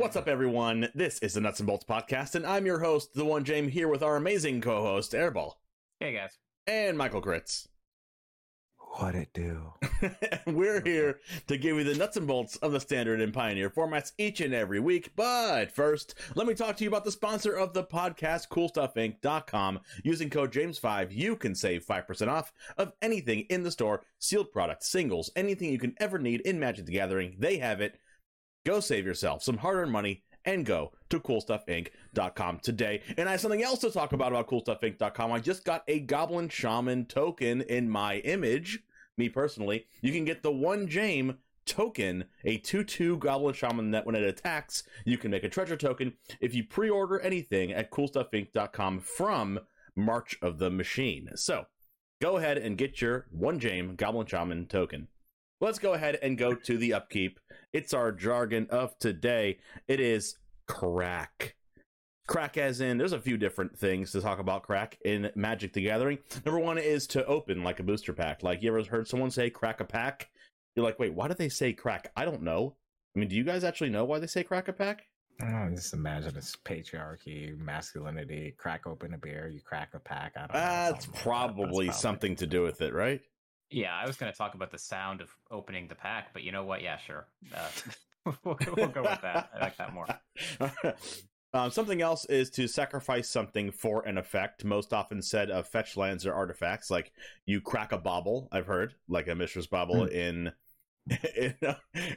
What's up, everyone? This is the Nuts and Bolts Podcast, and I'm your host, the one James, here with our amazing co host, Airball, Hey guys. and Michael Gritz. What it do? We're here to give you the nuts and bolts of the standard and pioneer formats each and every week. But first, let me talk to you about the sponsor of the podcast, CoolStuffInc.com. Using code James5, you can save 5% off of anything in the store, sealed products, singles, anything you can ever need in Magic the Gathering. They have it. Go save yourself some hard earned money and go to coolstuffinc.com today. And I have something else to talk about about coolstuffinc.com. I just got a Goblin Shaman token in my image. Me personally, you can get the one Jame token, a 2 2 Goblin Shaman that when it attacks, you can make a treasure token if you pre order anything at coolstuffinc.com from March of the Machine. So go ahead and get your one Jame Goblin Shaman token. Let's go ahead and go to the upkeep. It's our jargon of today. It is crack. Crack, as in, there's a few different things to talk about crack in Magic the Gathering. Number one is to open like a booster pack. Like, you ever heard someone say crack a pack? You're like, wait, why do they say crack? I don't know. I mean, do you guys actually know why they say crack a pack? Oh, just imagine it's patriarchy, masculinity. Crack open a beer, you crack a pack. I don't know. That's something like that, it's probably something to do with it, right? Yeah, I was going to talk about the sound of opening the pack, but you know what? Yeah, sure. Uh, we'll, we'll go with that. I like that more. um, something else is to sacrifice something for an effect. Most often said of fetch lands or artifacts, like you crack a bauble. I've heard like a Mishra's bauble Hmm. in in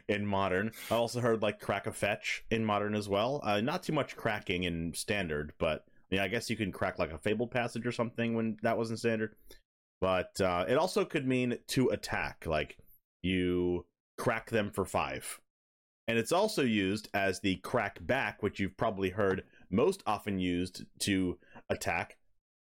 in modern. I also heard like crack a fetch in modern as well. Uh, not too much cracking in standard, but yeah, I guess you can crack like a fabled passage or something when that wasn't standard. But uh, it also could mean to attack, like you crack them for five. And it's also used as the crack back, which you've probably heard most often used to attack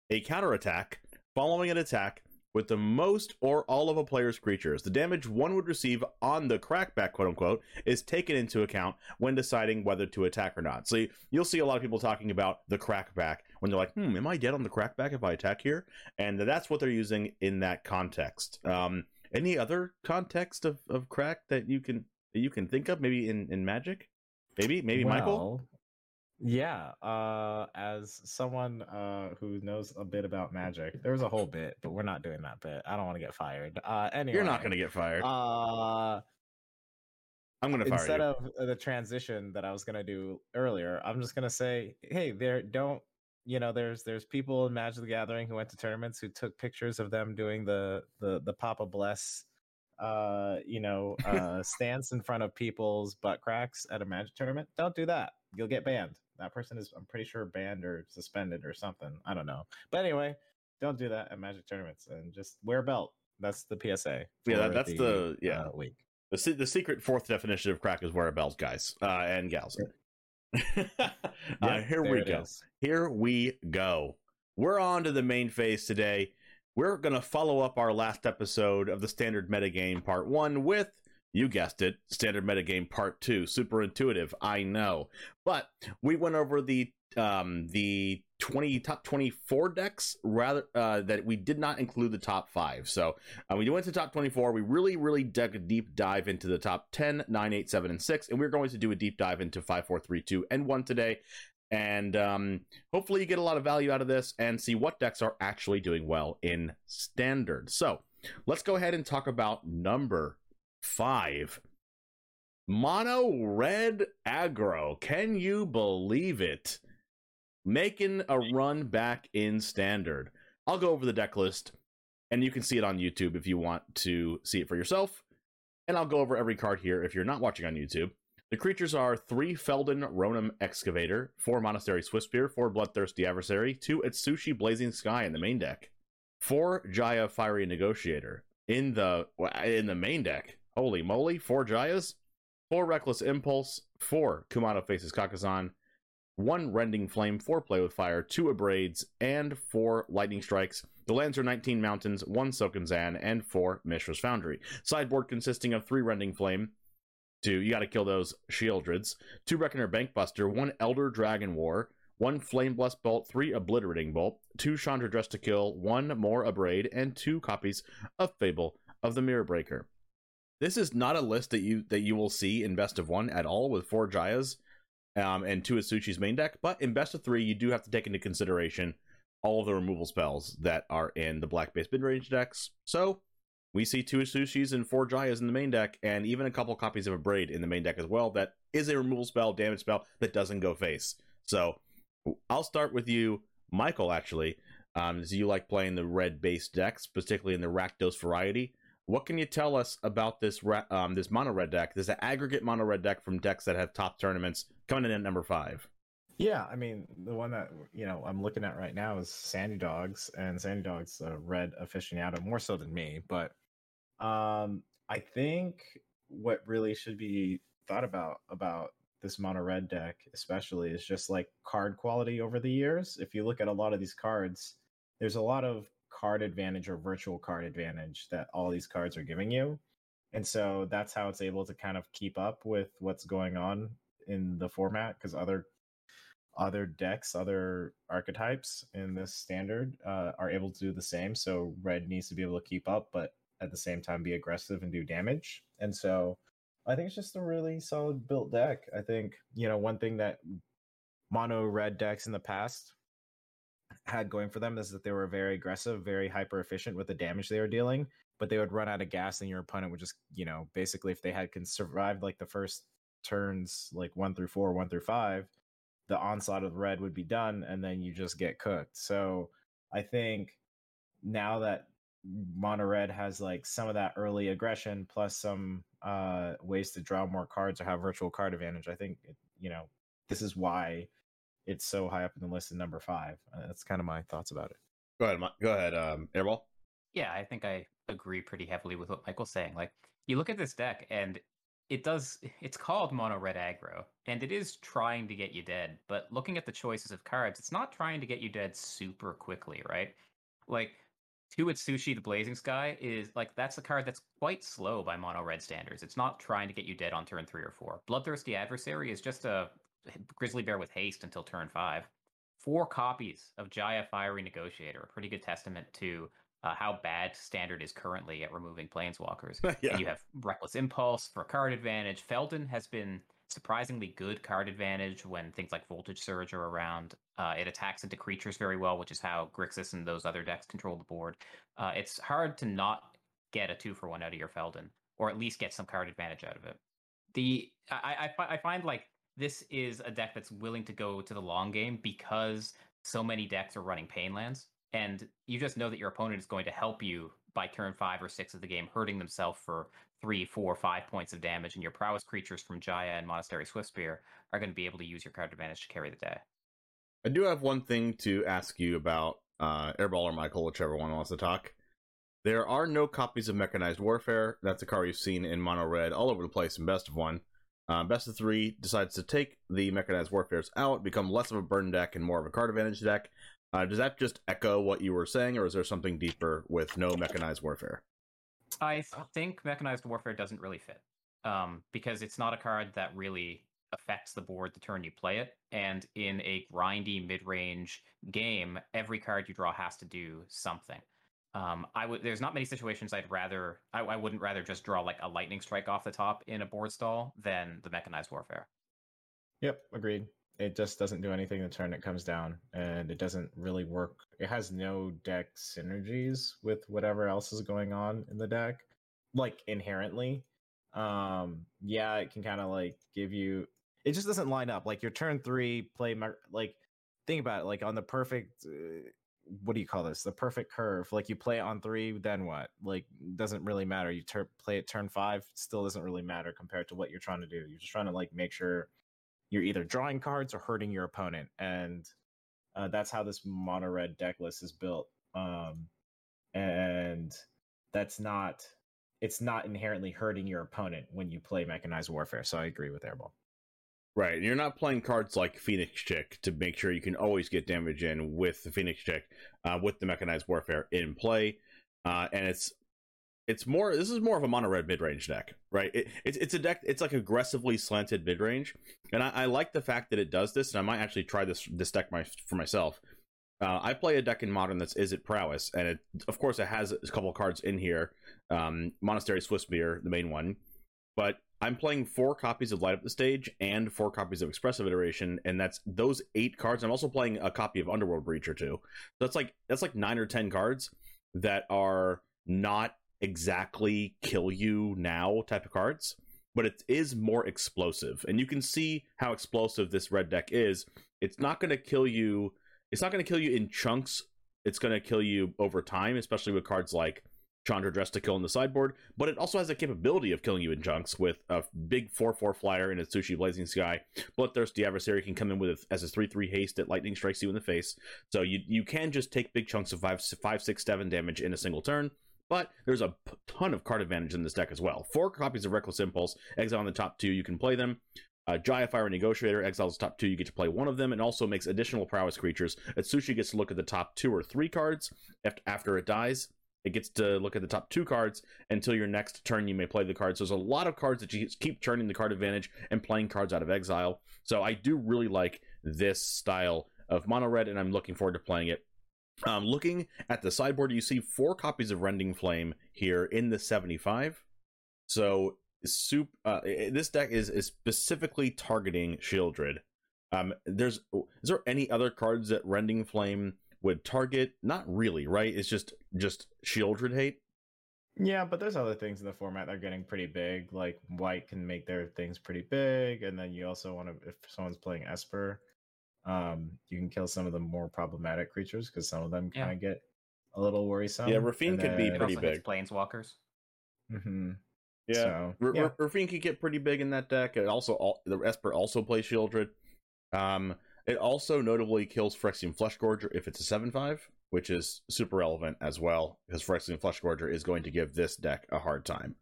a counterattack following an attack with the most or all of a player's creatures. The damage one would receive on the crackback, quote unquote, is taken into account when deciding whether to attack or not. So you- you'll see a lot of people talking about the crackback when they're like, hmm, am I dead on the crackback if I attack here? And that's what they're using in that context. Um, any other context of, of crack that you can that you can think of maybe in, in magic? Maybe, maybe Michael? Yeah, uh, as someone uh, who knows a bit about magic, there was a whole bit, but we're not doing that bit. I don't want to get fired. Uh, anyway, You're not going to get fired. Uh, I'm going to fire instead you. of uh, the transition that I was gonna do earlier, I'm just gonna say, hey, there don't you know, there's there's people in Magic the Gathering who went to tournaments who took pictures of them doing the the the Papa Bless uh you know uh stance in front of people's butt cracks at a magic tournament. Don't do that. You'll get banned. That person is i'm pretty sure banned or suspended or something. I don't know. But anyway don't do that at magic tournaments and just wear a belt. That's the psa Yeah, that- that's the- yeah. uh, week. The, the secret fourth definition of crack is wear a belt, guys uh, and gals. uh, here we go. is. Here we go. We're on to the main phase today. We're going to follow up our last episode of the standard metagame part one with, you guessed it, standard metagame part two. Super intuitive, I know. But we went over the um the 20 top 24 decks rather uh that we did not include the top five so uh, we went to top 24 we really really dug a deep dive into the top 10 9 8 7 and 6 and we're going to do a deep dive into 5 4 3 2 and 1 today and um, hopefully you get a lot of value out of this and see what decks are actually doing well in standard so let's go ahead and talk about number five. Mono red aggro. Can you believe it? Making a run back in standard. I'll go over the deck list and you can see it on youtube if you want to see it for yourself. And i'll go over every card here if you're not watching on youtube. The creatures are three Feldon Ronom Excavator, four Monastery Swiftspear, four Bloodthirsty Adversary, two Atsushi Blazing Sky in the main deck, four Jaya Fiery Negotiator in the in the main deck. Holy moly, four Jayas, four Reckless Impulse, four Kumano Faces Kakkazan, one Rending Flame, four Play with Fire, two Abrades, and four Lightning Strikes. The lands are 19 Mountains, one Sokenzan, and four Mishra's Foundry. Sideboard consisting of three Rending Flame, two, you got to kill those Sheoldreds, two Reckoner Bankbuster, one Elder Dragon War, one Flame Blessed Bolt, three Obliterating Bolt, two Chandra Dress to Kill, one more Abrade, and two copies of Fable of the Mirror Breaker. This is not a list that you that you will see in best of one at all with four Jayas. um, and two Atsushi's main deck. But in best of three, you do have to take into consideration all of the removal spells that are in the black base mid range decks. So we see two Atsushis and four Jayas in the main deck, and even a couple copies of Abrade in the main deck as well. That is a removal spell, damage spell that doesn't go face. So I'll start with you, Michael. Actually, um, you like playing the red base decks, particularly in the Rakdos variety. What can you tell us about this um, this mono red deck? This aggregate mono red deck from decks that have top tournaments coming in at number five. Yeah, I mean the one that you know I'm looking at right now is Sandy Dogs, and Sandy Dogs a red aficionado more so than me, but um, I think what really should be thought about about this mono red deck, especially, is just like card quality over the years. If you look at a lot of these cards, there's a lot of card advantage or virtual card advantage that all these cards are giving you. And so that's how it's able to kind of keep up with what's going on in the format because other other decks, other archetypes in this standard uh, are able to do the same. So red needs to be able to keep up, but at the same time be aggressive and do damage. And so I think it's just a really solid built deck. I think, you know, one thing that mono red decks in the past had going for them is that they were very aggressive, very hyper efficient with the damage they were dealing, but they would run out of gas and your opponent would just, you know, basically if they had can survived like the first turns like 1 through 4, 1 through 5, the onslaught of red would be done and then you just get cooked. So, I think now that mono red has like some of that early aggression plus some uh ways to draw more cards or have virtual card advantage, I think it, you know, this is why it's so high up in the list at number five. Uh, that's kind of my thoughts about it. Go ahead, go ahead, um, Airball. Yeah, I think I agree pretty heavily with what Michael's saying. Like, you look at this deck, and it does. It's called mono red aggro, and it is trying to get you dead. But looking at the choices of cards, it's not trying to get you dead super quickly, right? Like, two Atsushi the Blazing Sky is like that's a card that's quite slow by mono red standards. It's not trying to get you dead on turn three or four. Bloodthirsty Adversary is just a Grizzly Bear with haste until turn five. Four copies of Jaya Fiery Negotiator, a pretty good testament to uh, how bad Standard is currently at removing Planeswalkers. yeah. And you have Reckless Impulse for card advantage. Feldon has been surprisingly good card advantage when things like Voltage Surge are around. Uh, it attacks into creatures very well, which is how Grixis and those other decks control the board. Uh, it's hard to not get a two for one out of your Feldon, or at least get some card advantage out of it. The I, I, I find like this is a deck that's willing to go to the long game because so many decks are running pain lands. and you just know that your opponent is going to help you by turn five or six of the game, hurting themselves for three, four, five points of damage, and your prowess creatures from Jaya and Monastery Swiftspear are going to be able to use your card advantage to carry the day. I do have one thing to ask you about uh, Airball or Michael, whichever one wants to talk. There are no copies of Mechanized Warfare. That's a card you've seen in Mono Red all over the place in Best of One. Uh, best of three decides to take the mechanized warfares out, become less of a burn deck and more of a card advantage deck. Uh, does that just echo what you were saying, or is there something deeper with no mechanized warfare? I think mechanized warfare doesn't really fit um, because it's not a card that really affects the board the turn you play it. And in a grindy mid range game, every card you draw has to do something. Um, I would. There's not many situations I'd rather. I, I wouldn't rather just draw like a lightning strike off the top in a board stall than the mechanized warfare. Yep, agreed. It just doesn't do anything the turn it comes down, and it doesn't really work. It has no deck synergies with whatever else is going on in the deck, like inherently. Um, yeah, it can kind of like give you. It just doesn't line up. Like your turn three play, like think about it. Like on the perfect. Uh, what do you call this? The perfect curve. Like you play on three, then what? Like doesn't really matter. You ter- play it turn five, still doesn't really matter compared to what you're trying to do. You're just trying to like make sure you're either drawing cards or hurting your opponent, and uh, that's how this mono red deck list is built. Um, and that's not it's not inherently hurting your opponent when you play mechanized warfare. So I agree with Airball. Right. And you're not playing cards like Phoenix Chick to make sure you can always get damage in with the Phoenix Chick, uh, with the mechanized warfare in play. Uh, and it's it's more this is more of a mono red mid range deck, right? It, it's it's a deck it's like aggressively slanted mid range, and I, I, like the fact that it does this. And I might actually try this this deck my, for myself. Uh, I play a deck in modern that's is it Prowess, and it of course it has a couple cards in here. Um, Monastery Swiftspear, the main one, but I'm playing four copies of Light Up the Stage and four copies of Expressive Iteration, and that's those eight cards. I'm also playing a copy of Underworld Breacher too. So that's like that's like nine or ten cards that are not exactly kill you now type of cards, but it is more explosive. And you can see how explosive this red deck is. It's not going to kill you. It's not going to kill you in chunks. It's going to kill you over time, especially with cards like Chandra Dress to kill in the sideboard, but it also has the capability of killing you in chunks with a big 4 4 flyer in and Atsushi Blazing Sky. Bloodthirsty Adversary can come in with a, as a 3 3 haste that lightning strikes you in the face. So you, you can just take big chunks of 5, 5 6 7 damage in a single turn. But there's a ton of card advantage in this deck as well. Four copies of Reckless Impulse, exile on the top two, you can play them. Uh, Jaya Fire Negotiator exiles top two, you get to play one of them, and also makes additional prowess creatures. Atsushi gets to look at the top two or three cards after it dies. It gets to look at the top two cards until your next turn. You may play the cards. So there's a lot of cards that you keep turning the card advantage and playing cards out of exile. So I do really like this style of mono red, and I'm looking forward to playing it. Um, looking at the sideboard, you see four copies of Rending Flame here in the 75. So soup, uh, this deck is, is specifically targeting Sheoldred. Um, there's is there any other cards that Rending Flame would target? Not really, right? It's just just Sheoldred hate. Yeah, but there's other things in the format that are getting pretty big. Like white can make their things pretty big, and then you also want to if someone's playing Esper, um, you can kill some of the more problematic creatures because some of them kind of get a little worrisome. Yeah, Raffine could be pretty big. Planeswalkers. Mm-hmm. Yeah, so, R- yeah. Raffine could get pretty big in that deck. It also all, the Esper also plays Sheoldred. Um, it also notably kills Phyrexian Fleshgorger if it's a 7 5, which is super relevant as well, because Phyrexian Fleshgorger is going to give this deck a hard time.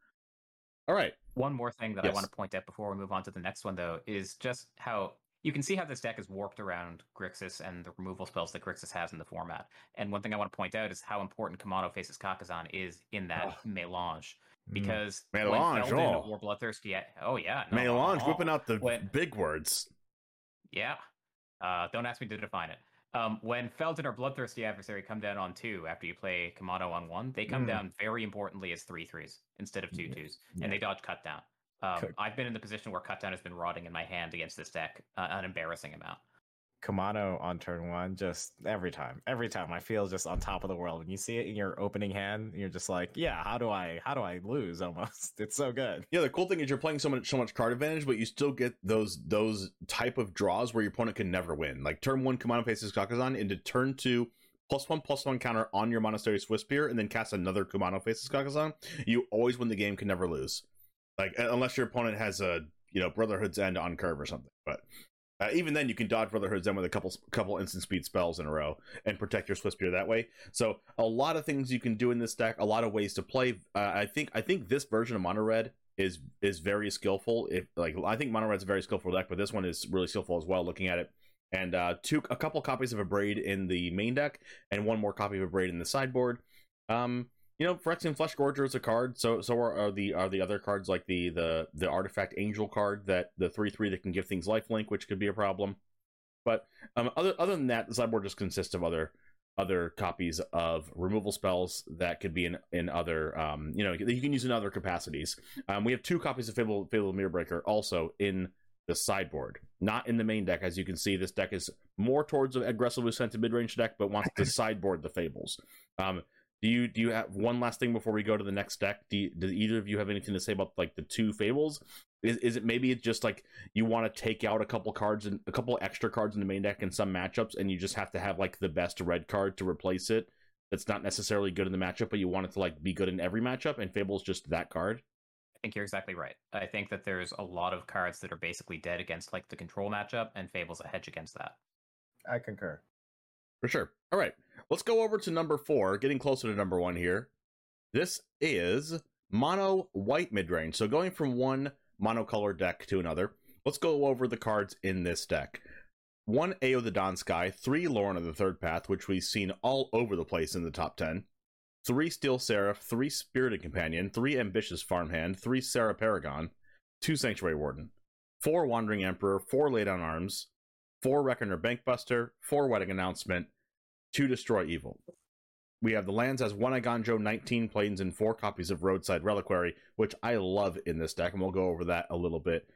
All right. One more thing that yes. I want to point out before we move on to the next one, though, is just how you can see how this deck is warped around Grixis and the removal spells that Grixis has in the format. And one thing I want to point out is how important Kumano Faces Kakkazan is in that oh. melange. Mm. Because mm. melange, oh. War Bloodthirsty, oh yeah, no, melange, whipping out the when, big words. Yeah, uh, don't ask me to define it. Um, when Feldon or Bloodthirsty Adversary come down on two after you play Kumano on one, they come mm. down very importantly as three threes instead of two twos, yeah. and they dodge cut down. Um, I've been in the position where cut down has been rotting in my hand against this deck uh, an embarrassing amount. Kumano on turn one, just every time, every time I feel just on top of the world. When you see it in your opening hand, you're just like, yeah, how do I, how do I lose? Almost, it's so good. Yeah, the cool thing is you're playing so much, so much card advantage, but you still get those, those type of draws where your opponent can never win. Like turn one, Kumano faces Kakkazan into turn two, plus one plus one counter on your Monastery Swiftspear, and then cast another Kumano faces Kakkazan. You always win the game, can never lose. Like unless your opponent has a you know Brotherhood's End on curve or something, but uh, even then, you can dodge Brotherhood's End with a couple couple instant speed spells in a row and protect your Swiftspear that way. So a lot of things you can do in this deck, a lot of ways to play. Uh, I think I think this version of Mono Red is is very skillful. If like I think Mono Red's a very skillful deck, but this one is really skillful as well. Looking at it, and uh, two a couple copies of a braid in the main deck, and one more copy of a braid in the sideboard. Um, you know, Phyrexian Fleshgorger is a card. So so are, are, the are the other cards like the the the Artifact Angel card that the three three that can give things lifelink, which could be a problem. But um, other other than that, the sideboard just consists of other other copies of removal spells that could be in in other um you know you can use in other capacities. Um, we have two copies of Fable Fable Mirror Breaker also in the sideboard, not in the main deck. As you can see, this deck is more towards an aggressively sent mid range deck, but wants to sideboard the Fables. Um, do you do you have one last thing before we go to the next deck? Do, you, do either of you have anything to say about like the two fables? Is, is it maybe it's just like you want to take out a couple cards and a couple extra cards in the main deck in some matchups, and you just have to have like the best red card to replace it? That's not necessarily good in the matchup, but you want it to like be good in every matchup, and Fable's just that card. I think you're exactly right. I think that there's a lot of cards that are basically dead against like the control matchup, and Fable's a hedge against that. I concur. For sure. All right. Let's go over to number four, getting closer to number one here. This is mono white mid range. So going from one monocolor deck to another, let's go over the cards in this deck. One Ayo the Dawn Sky, three Loran the Third Path, which we've seen all over the place in the top 10, three Steel Seraph, three Spirited Companion, three Ambitious Farmhand, three Serra Paragon, two Sanctuary Warden, four Wandering Emperor, four Lay Down Arms, four Reckoner Bankbuster, four Wedding Announcement, two destroy evil. we have the lands as one Eiganjo, 19 plains, and four copies of Roadside Reliquary, which I love in this deck, and we'll go over that a little bit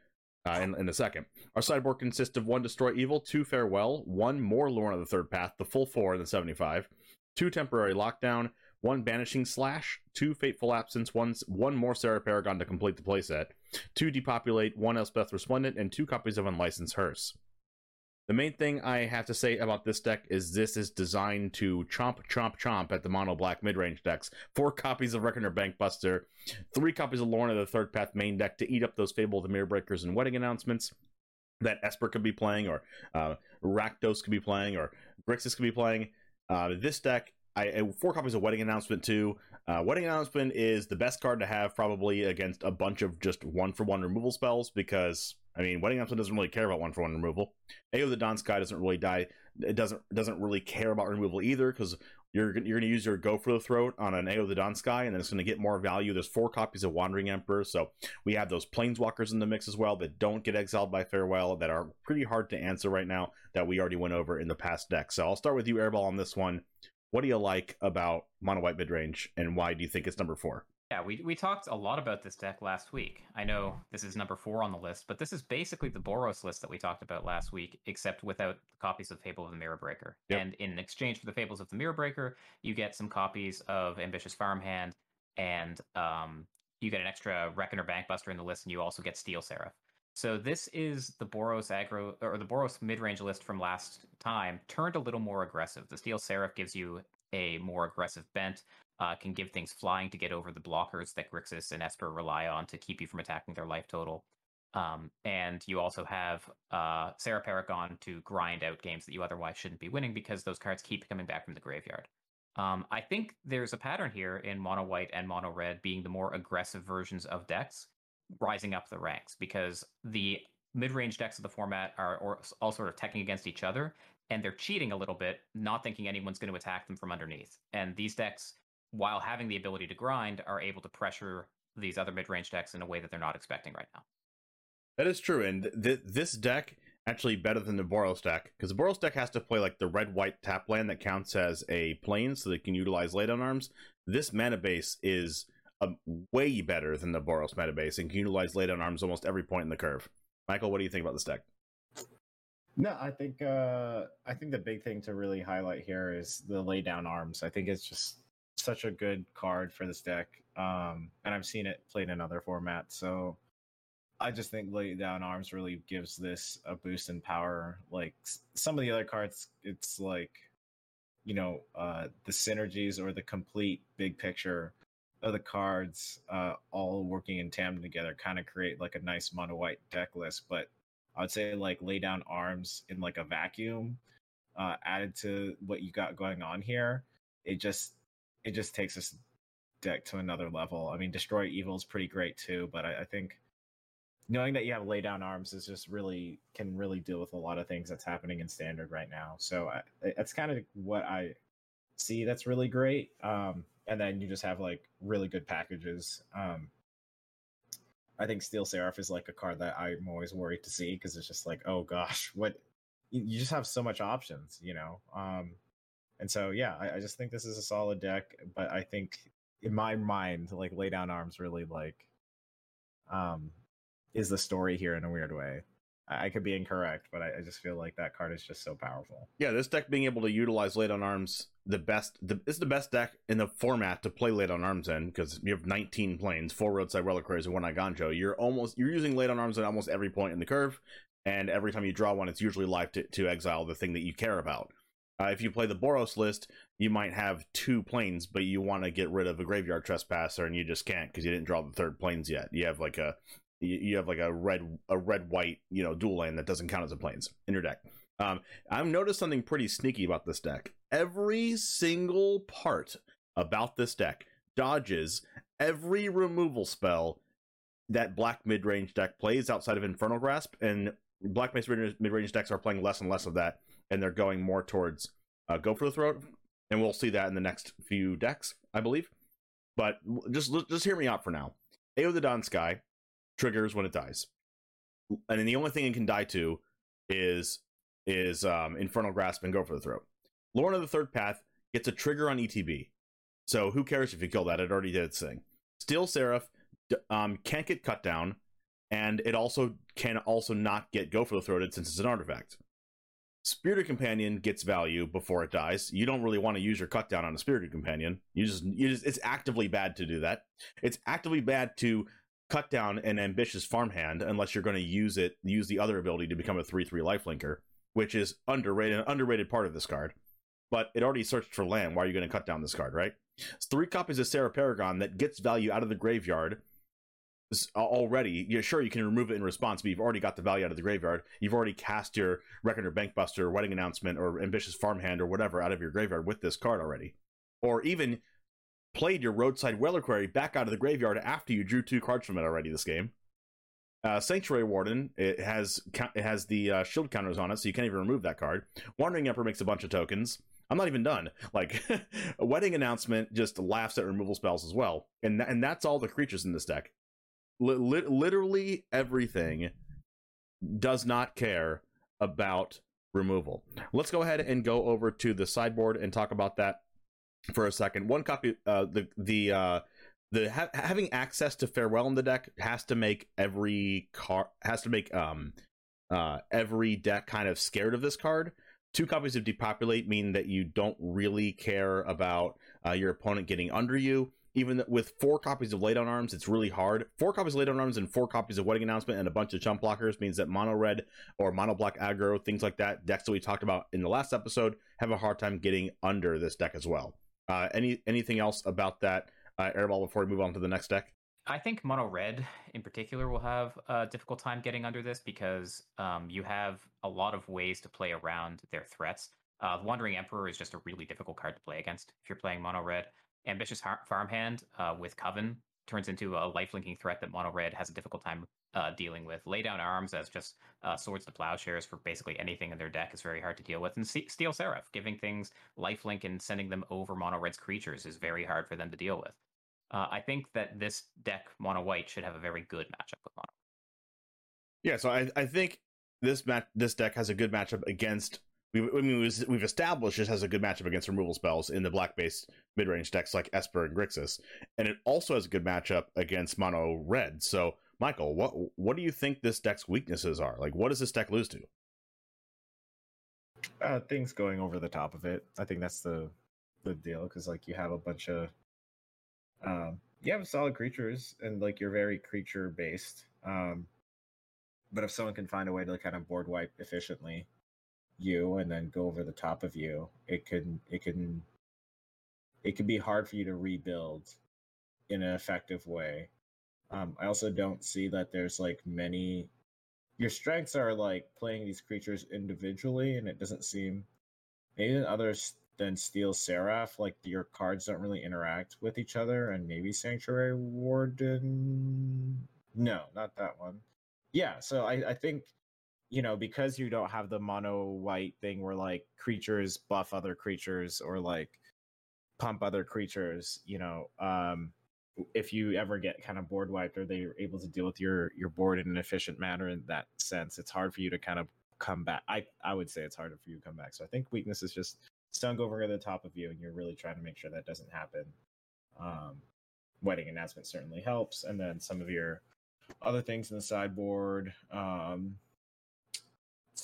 uh, in, in a second. Our sideboard consists of one Destroy Evil, two Farewell, one more Loran of the Third Path, the full four in the 75, two Temporary Lockdown, one Banishing Slash, two Fateful Absence, one, one more Serra Paragon to complete the playset, two Depopulate, one Elspeth Resplendent, and two copies of Unlicensed Hearse. The main thing I have to say about this deck is this is designed to chomp, chomp, chomp at the mono black mid range decks. Four copies of Reckoner Bankbuster, three copies of Loran the Third Path main deck to eat up those Fable of the Mirror Breakers and Wedding announcements that Esper could be playing, or uh, Rakdos could be playing, or Grixis could be playing. Uh, this deck, I four copies of Wedding Announcement too. Uh, Wedding Announcement is the best card to have probably against a bunch of just one for one removal spells because I mean, Wedding Announcement doesn't really care about one for one removal. Ayo the Dawn Sky doesn't really die. It doesn't doesn't really care about removal either because you're you're going to use your Go for the Throat on an Ayo the Dawn Sky, and then it's going to get more value. There's four copies of Wandering Emperor, so we have those Planeswalkers in the mix as well that don't get exiled by Farewell that are pretty hard to answer right now that we already went over in the past deck. So I'll start with you, Airball, on this one. What do you like about Mono White Midrange, and why do you think it's number four? Yeah, we, we talked a lot about this deck last week. I know this is number four on the list, but this is basically the Boros list that we talked about last week, except without copies of Fable of the Mirror Breaker. Yep. And in exchange for the Fables of the Mirror Breaker, you get some copies of Ambitious Farmhand, and um, you get an extra Reckoner Bankbuster in the list, and you also get Steel Seraph. So this is the Boros aggro or the Boros mid-range list from last time, turned a little more aggressive. The Steel Seraph gives you a more aggressive bent uh, can give things flying to get over the blockers that Grixis and Esper rely on to keep you from attacking their life total. Um, and you also have uh, Serra Paragon to grind out games that you otherwise shouldn't be winning because those cards keep coming back from the graveyard. Um, I think there's a pattern here in mono white and mono red being the more aggressive versions of decks rising up the ranks because the mid-range decks of the format are all sort of teching against each other and they're cheating a little bit, not thinking anyone's going to attack them from underneath. And these decks while having the ability to grind, are able to pressure these other mid range decks in a way that they're not expecting right now. That is true, and th- this deck actually better than the Boros deck because the Boros deck has to play like the red white tap land that counts as a plane, so they can utilize laydown arms. This mana base is um, way better than the Boros mana base and can utilize laydown arms almost every point in the curve. Michael, what do you think about this deck? No, I think uh, I think the big thing to really highlight here is the laydown arms. I think it's just such a good card for this deck. Um, and I've seen it played in other formats. So I just think lay down arms really gives this a boost in power. Like some of the other cards, it's like, you know, uh, the synergies or the complete big picture of the cards uh, all working in tandem together kind of create like a nice mono white deck list. But I would say like lay down arms in like a vacuum uh, added to what you got going on here. It just it just takes this deck to another level. I mean, Destroy Evil is pretty great too, but I, I think knowing that you have lay down arms is just really can really deal with a lot of things that's happening in standard right now. So I, that's kind of what I see. That's really great. Um, and then you just have like really good packages. Um, I think Steel Seraph is like a card that I'm always worried to see because it's just like, oh gosh, what you just have so much options, you know. Um, and so, yeah, I, I, just think this is a solid deck. But I think in my mind, like lay down arms really like um is the story here in a weird way. I, I could be incorrect, but I, I, just feel like that card is just so powerful. Yeah, this deck being able to utilize lay down arms the best the it's the best deck in the format to play lay down arms in because you have 19 plains, four roadside reliquaries, and one Eiganjo. You're almost you're using lay down arms at almost every point in the curve, and every time you draw one, it's usually live to, to exile the thing that you care about. Uh, if you play the Boros list, you might have two plains, but you want to get rid of a graveyard trespasser, and you just can't because you didn't draw the third plains yet. You have like a you have like a red a red white you know dual land that doesn't count as a plains in your deck. Um, I've noticed something pretty sneaky about this deck. Every single part about this deck dodges every removal spell that black mid range deck plays outside of Infernal Grasp, and black mid range decks are playing less and less of that and they're going more towards uh, go for the throat, and we'll see that in the next few decks, I believe. But just just hear me out for now. Ayo the Dawn Sky triggers when it dies, and then the only thing it can die to is is um, Infernal Grasp and Go for the Throat. Loran the Third Path gets a trigger on ETB. So who cares if you kill that? It already did its thing. Steel Seraph um, can't get cut down, and it also can also not get go for the throated since it's an artifact. Spirited Companion gets value before it dies. You don't really want to use your cut down on a Spirited Companion. You just, you just it's actively bad to do that. It's actively bad to cut down an ambitious farmhand unless you're going to use it use the other ability to become a 3-3 lifelinker, which is underrated an underrated part of this card. But it already searched for land. Why are you going to cut down this card, right? It's three copies of Serra Paragon that gets value out of the graveyard already. Yeah, sure, you can remove it in response, but you've already got the value out of the graveyard. You've already cast your Reckoner Bankbuster, Wedding Announcement, or Ambitious Farmhand, or whatever out of your graveyard with this card already. Or even played your Roadside Reliquary back out of the graveyard after you drew two cards from it already this game. Uh, Sanctuary Warden, it has it has the uh, shield counters on it, so you can't even remove that card. Wandering Emperor makes a bunch of tokens. I'm not even done. Like a wedding announcement just laughs at removal spells as well, and th- and that's all the creatures in this deck. Li- li- literally everything does not care about removal. Let's go ahead and go over to the sideboard and talk about that for a second. One copy, uh, the the uh, the ha- having access to farewell in the deck has to make every card has to make um uh every deck kind of scared of this card Two copies of Depopulate mean that you don't really care about uh, your opponent getting under you. Even with four copies of Lay on Arms, it's really hard. Four copies of Lay Down Arms and four copies of Wedding Announcement and a bunch of chump blockers means that mono red or mono black aggro, things like that, decks that we talked about in the last episode, have a hard time getting under this deck as well. Uh, any anything else about that uh, airball before we move on to the next deck? I think mono red in particular will have a difficult time getting under this because um, you have a lot of ways to play around their threats. Uh, Wandering Emperor is just a really difficult card to play against if you're playing mono red. Ambitious har- Farmhand uh, with Coven turns into a life-linking threat that mono red has a difficult time uh, dealing with. Lay down arms as just uh, swords to plowshares for basically anything in their deck is very hard to deal with. And C- Steel Seraph, giving things lifelink and sending them over mono red's creatures is very hard for them to deal with. Uh, I think that this deck, mono white, should have a very good matchup with mono. Yeah, so I, I think this match this deck has a good matchup against. We, I mean, we've established it has a good matchup against removal spells in the black based mid range decks like Esper and Grixis, and it also has a good matchup against mono red. So, Michael, what what do you think this deck's weaknesses are? Like, what does this deck lose to? Uh, things going over the top of it. I think that's the the deal because like you have a bunch of um, you have solid creatures and like you're very creature based. Um, but if someone can find a way to kind of board wipe efficiently you and then go over the top of you, it can it can it can be hard for you to rebuild in an effective way. Um, I also don't see that there's like many. Your strengths are like playing these creatures individually, and it doesn't seem maybe others than Steel Seraph, like your cards don't really interact with each other, and maybe Sanctuary Warden. No, not that one. Yeah, so I, I think you know because you don't have the mono white thing where like creatures buff other creatures or like pump other creatures. You know, um, if you ever get kind of board wiped, or they're able to deal with your your board in an efficient manner in that sense, it's hard for you to kind of come back. I I would say it's harder for you to come back. So I think weakness is just stung over the top of you, and you're really trying to make sure that doesn't happen. Um, wedding announcement certainly helps, and then some of your other things in the sideboard. Um,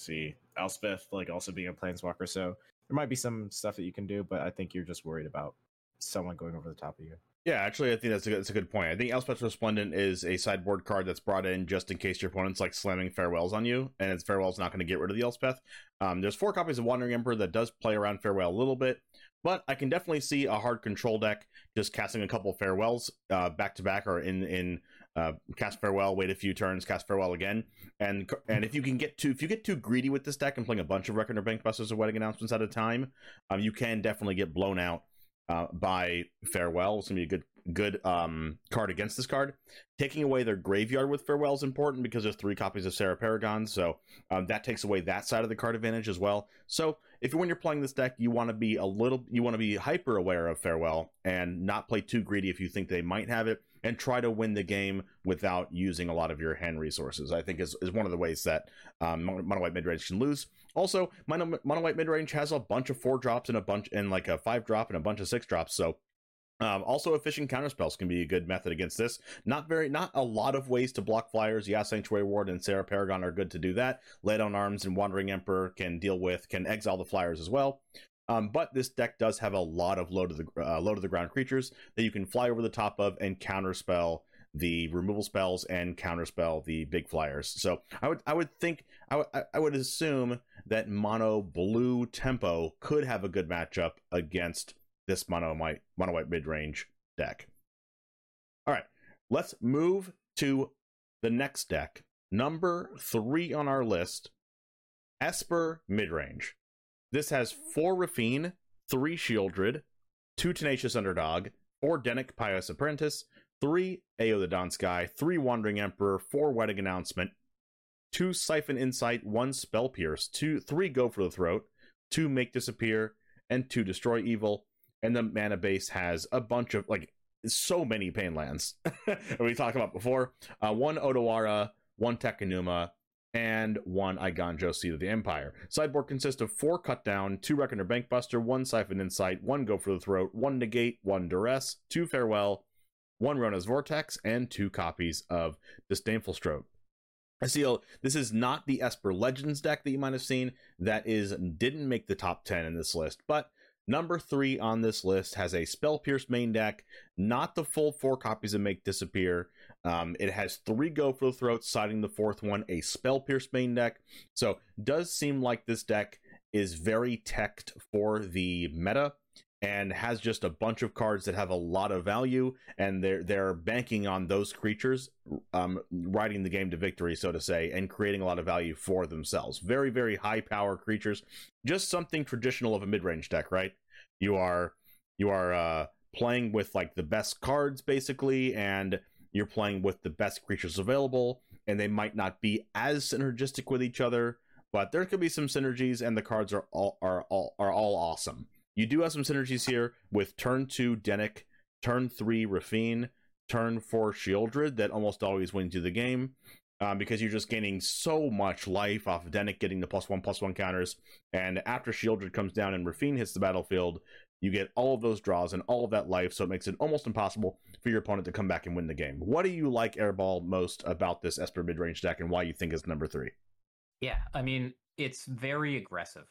see, Elspeth, like also being a planeswalker, so there might be some stuff that you can do, but I think you're just worried about someone going over the top of you. Yeah, actually, I think that's a, that's a good point. I think Elspeth Resplendent is a sideboard card that's brought in just in case your opponent's like slamming farewells on you, and its farewell's not going to get rid of the Elspeth. Um, there's four copies of Wandering Emperor that does play around farewell a little bit, but I can definitely see a hard control deck just casting a couple farewells uh, back to back or in in uh, cast farewell, wait a few turns, cast farewell again, and and if you can get too if you get too greedy with this deck and playing a bunch of Reckoner Bankbusters or Wedding Announcements at a time, um, you can definitely get blown out uh, by farewell. It's gonna be a good good um, card against this card. Taking away their graveyard with farewell is important because there's three copies of Serra Paragon, so um, that takes away that side of the card advantage as well. So if when you're playing this deck, you want to be a little, you want to be hyper aware of farewell and not play too greedy if you think they might have it, and try to win the game without using a lot of your hand resources. I think is, is one of the ways that um, mono white midrange can lose. Also, mono, mono white midrange has a bunch of four drops and a bunch and like a five drop and a bunch of six drops, so um, also, efficient counterspells can be a good method against this. Not very, not a lot of ways to block flyers. Yeah, Sanctuary Ward and Serra Paragon are good to do that. Lay Down Arms and Wandering Emperor can deal with, can exile the flyers as well. Um, but this deck does have a lot of low to the uh, low to the ground creatures that you can fly over the top of and counterspell the removal spells and counterspell the big flyers. So I would I would think I, w- I would assume that mono blue tempo could have a good matchup against this mono white mono white mid range deck. All right, let's move to the next deck. Number three on our list, Esper mid range. This has four Raffine, three Sheoldred, two Tenacious Underdog, four Dennick Pious Apprentice, three Ayo the Dawn Sky, three Wandering Emperor, four Wedding Announcement, two Siphon Insight, one Spell Pierce, two three Go for the Throat, two Make Disappear, and two Destroy Evil, and the mana base has a bunch of like so many pain lands we talked about before. Uh, one Otawara, one Takenuma, and one Eiganjo Seat of the Empire. Sideboard consists of four cut down, two Reckoner Bankbuster, one Siphon Insight, one Go for the Throat, one Negate, one Duress, two Farewell, one Rona's Vortex, and two copies of Disdainful Stroke. I see. This is not the Esper Legends deck that you might have seen. That is didn't make the top ten in this list, but Number three on this list has a Spell Pierce main deck, not the full four copies of Make Disappear. Um, it has three Go for the Throat, citing the fourth one, a Spell Pierce main deck. So, does seem like this deck is very teched for the meta and has just a bunch of cards that have a lot of value and they're they're banking on those creatures um riding the game to victory so to say and creating a lot of value for themselves. Very very high power creatures. Just something traditional of a mid-range deck right? You are you are uh playing with like the best cards basically and you're playing with the best creatures available and they might not be as synergistic with each other but there could be some synergies and the cards are all are all are all awesome you do have some synergies here with turn two Dennick, turn three Raffine, turn four Sheoldred that almost always wins you the game. Um, because you're just gaining so much life off of Dennick getting the plus one plus one counters. And after Sheoldred comes down and Raffine hits the battlefield, you get all of those draws and all of that life, so it makes it almost impossible for your opponent to come back and win the game. What do you like, Airball, most about this Esper mid range deck and why you think it's number three? Yeah, I mean, it's very aggressive